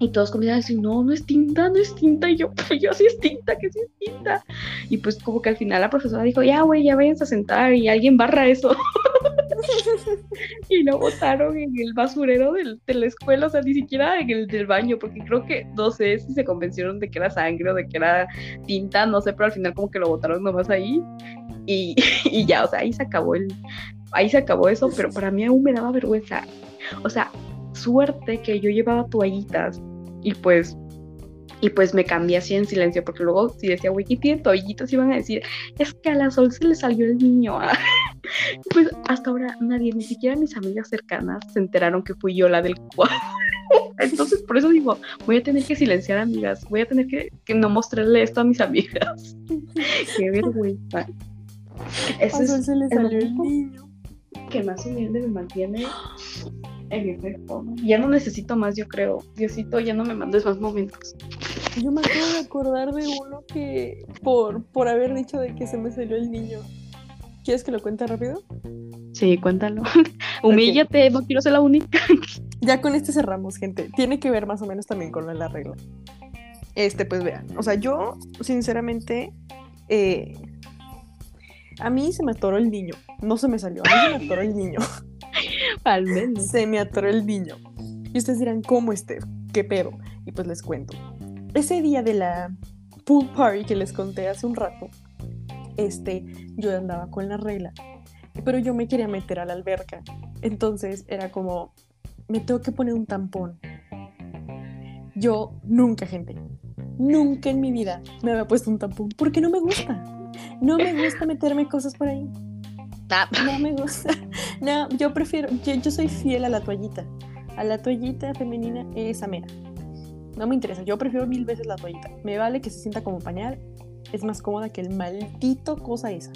Y todos comienzan a decir, no, no es tinta, no es tinta. Y yo, pues yo sí es tinta, que sí es tinta. Y pues como que al final la profesora dijo, ya, güey, ya vayan a sentar y alguien barra eso. y lo botaron en el basurero del, de la escuela, o sea, ni siquiera en el del baño, porque creo que, no sé si se convencieron de que era sangre o de que era tinta, no sé, pero al final como que lo botaron nomás ahí. Y, y ya, o sea, ahí se acabó el, ahí se acabó eso, pero para mí aún me daba vergüenza. O sea, suerte que yo llevaba toallitas y pues y pues me cambié así en silencio porque luego si decía wiki tiene toallitas iban a decir es que a la sol se le salió el niño pues hasta ahora nadie ni siquiera mis amigas cercanas se enteraron que fui yo la del cuadro Entonces, por eso digo, voy a tener que silenciar amigas, voy a tener que, que no mostrarle esto a mis amigas. Qué vergüenza. Ese es se le salió el niño. Que más humilde me mantiene en efecto. Ya no necesito más, yo creo. Diosito, ya no me mandes más momentos. Yo me acabo de acordar de uno que por, por haber dicho de que se me salió el niño. ¿Quieres que lo cuente rápido? Sí, cuéntalo. Humíllate, no quiero ser la única. ya con este cerramos, gente. Tiene que ver más o menos también con la regla. Este, pues vean. O sea, yo, sinceramente, eh, a mí se me atoró el niño. No se me salió, a mí se me atoró el niño. Al menos. Se me atoró el niño. Y ustedes dirán, ¿cómo este? ¿Qué pedo? Y pues les cuento. Ese día de la pool party que les conté hace un rato, este, yo andaba con la regla, pero yo me quería meter a la alberca. Entonces era como, me tengo que poner un tampón. Yo nunca, gente, nunca en mi vida me había puesto un tampón porque no me gusta. No me gusta meterme cosas por ahí. Ah. No me gusta. No, yo prefiero, yo, soy fiel a la toallita. A la toallita femenina, esa mera. No me interesa, yo prefiero mil veces la toallita. Me vale que se sienta como pañal, es más cómoda que el maldito cosa esa.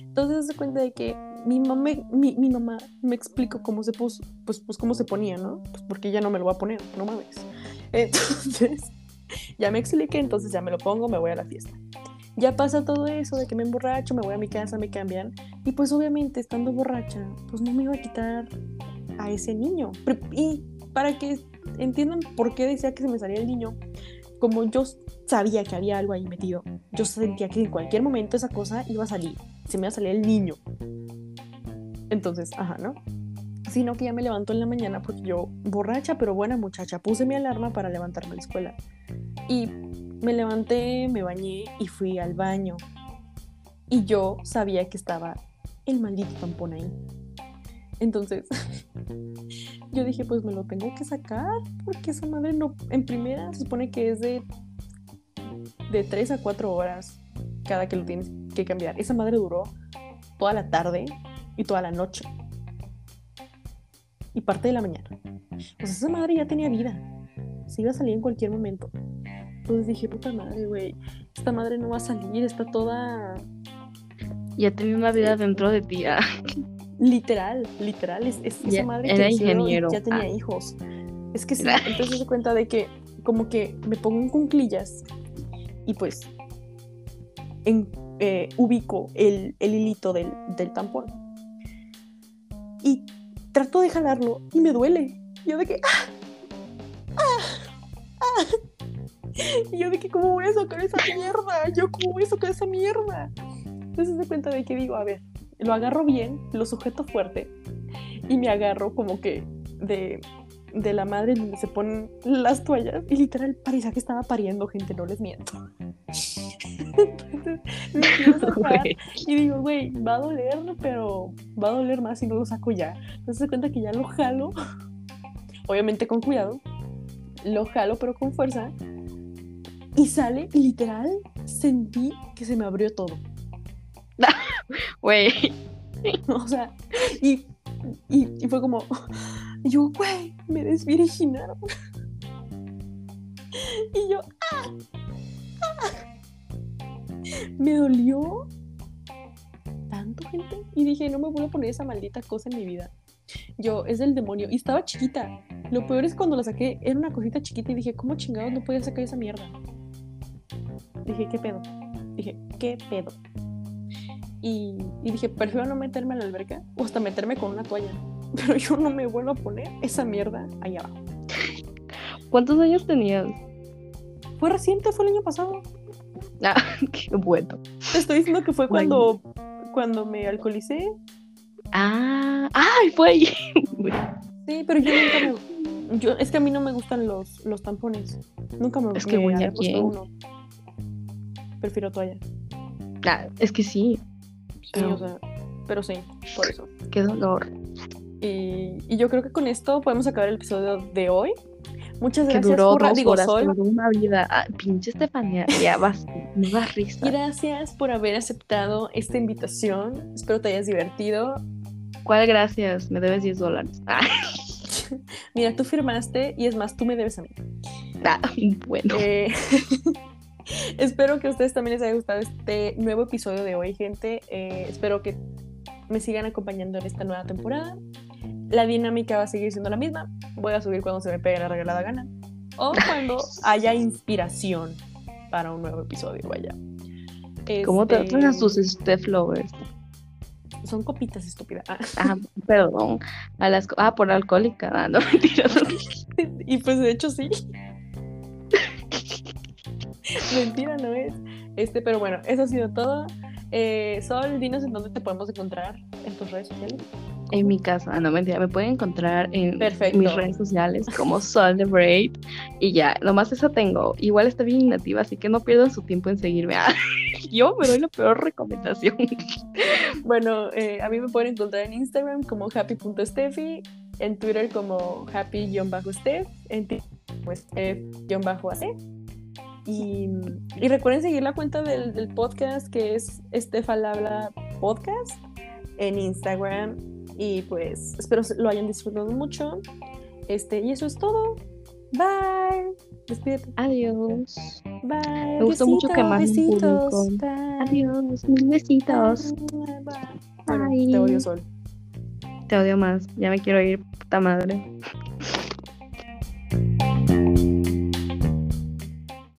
Entonces se cuenta de que mi mamá, me explicó cómo se puso, pues, pues cómo se ponía, ¿no? Pues porque ya no me lo va a poner, no mames. Entonces, ya me expliqué, entonces ya me lo pongo, me voy a la fiesta. Ya pasa todo eso de que me emborracho, me voy a mi casa, me cambian. Y pues obviamente estando borracha, pues no me iba a quitar a ese niño. Y para que entiendan por qué decía que se me salía el niño, como yo sabía que había algo ahí metido, yo sentía que en cualquier momento esa cosa iba a salir, se me iba a salir el niño. Entonces, ajá, ¿no? Sino que ya me levantó en la mañana porque yo, borracha pero buena muchacha, puse mi alarma para levantarme a la escuela. Y me levanté, me bañé y fui al baño. Y yo sabía que estaba el maldito tampón ahí. Entonces, yo dije, pues me lo tengo que sacar, porque esa madre no, en primera se supone que es de, de 3 a 4 horas cada que lo tienes que cambiar. Esa madre duró toda la tarde y toda la noche. Y parte de la mañana. Pues esa madre ya tenía vida. Se iba a salir en cualquier momento. Entonces dije, puta madre, güey, esta madre no va a salir, está toda... Ya tenía una vida dentro de ti. Ah. Literal, literal, es, esa madre era ingeniero. ya tenía ah. hijos. Es que sí, entonces se cuenta de que como que me pongo en cunclillas y pues en, eh, ubico el, el hilito del, del, tampón. Y trato de jalarlo y me duele. Yo de que... ¡Ah! ¡Ah! ¡Ah! Y yo de que, ¿cómo voy a sacar esa mierda? Yo, ¿cómo voy a sacar esa mierda? Entonces se cuenta de que digo, a ver, lo agarro bien, lo sujeto fuerte y me agarro como que de, de la madre donde se ponen las toallas y literal parecía que estaba pariendo gente, no les miento. Entonces me y digo, güey, va a doler, pero va a doler más si no lo saco ya. Entonces se cuenta que ya lo jalo, obviamente con cuidado, lo jalo pero con fuerza y sale y literal sentí que se me abrió todo. Güey. o sea, y, y, fue como, yo, güey, me desvirginaron. y yo, ¡ah! ¡ah! Me dolió tanto, gente. Y dije, no me voy a poner esa maldita cosa en mi vida. Yo, es del demonio. Y estaba chiquita. Lo peor es cuando la saqué, era una cosita chiquita y dije, ¿cómo chingados no podía sacar esa mierda? Dije, ¿qué pedo? Dije, ¿qué pedo? Y, dije, prefiero no meterme a la alberca o hasta meterme con una toalla. Pero yo no me vuelvo a poner esa mierda allá abajo. ¿Cuántos años tenías? Fue reciente, fue el año pasado. Ah, qué bueno. Te estoy diciendo que fue cuando, cuando me alcoholicé. Ah, ¡ay! Fue ahí. sí, pero yo nunca me. Yo, es que a mí no me gustan los, los tampones. Nunca me, es que voy a uno prefiero toalla. Ah, es que sí. Pero sí, por eso. Qué dolor. Y, y, yo creo que con esto podemos acabar el episodio de hoy. Muchas gracias. Que duró por, dos horas, duró una vida. Ah, pinche Estefania, ya vas, no das risa. Gracias por haber aceptado esta invitación. Espero te hayas divertido. ¿Cuál gracias? Me debes 10 dólares. Mira, tú firmaste y es más, tú me debes a mí. Ah, bueno. Eh, espero que a ustedes también les haya gustado este nuevo episodio de hoy, gente. Eh, espero que me sigan acompañando en esta nueva temporada. La dinámica va a seguir siendo la misma. Voy a subir cuando se me pegue la regalada gana. O cuando haya inspiración para un nuevo episodio, vaya. ¿Cómo te Este, tratan a sus Steph lovers? Son copitas, estúpida. Ah, perdón. A las, ah, por alcohólica. Ah, no, mentira. y pues de hecho sí. Mentira no es. Este, pero bueno, eso ha sido todo. Eh, Sol, dinos en dónde te podemos encontrar en tus redes sociales. En mi casa, no mentira, me pueden encontrar en Perfecto. mis redes sociales como Sol the Braid y ya, nomás eso tengo. Igual está bien inactiva, así que no pierdan su tiempo en seguirme. Ah, yo me doy la peor recomendación. Bueno, eh, a mí me pueden encontrar en Instagram como happy.steffi, en Twitter como happy-steph, en TikTok como steph-ac. Y, y recuerden seguir la cuenta del, del podcast que es Estefalabla Podcast en Instagram. Y pues espero lo hayan disfrutado mucho. Este, y eso es todo. Bye. Despídete. Adiós. Bye. Me gustó mucho que más besitos. Bye. Adiós, mil besitos. Bye. Bye. Bueno, Bye. te odio, Sol. Te odio más, ya me quiero ir, puta madre.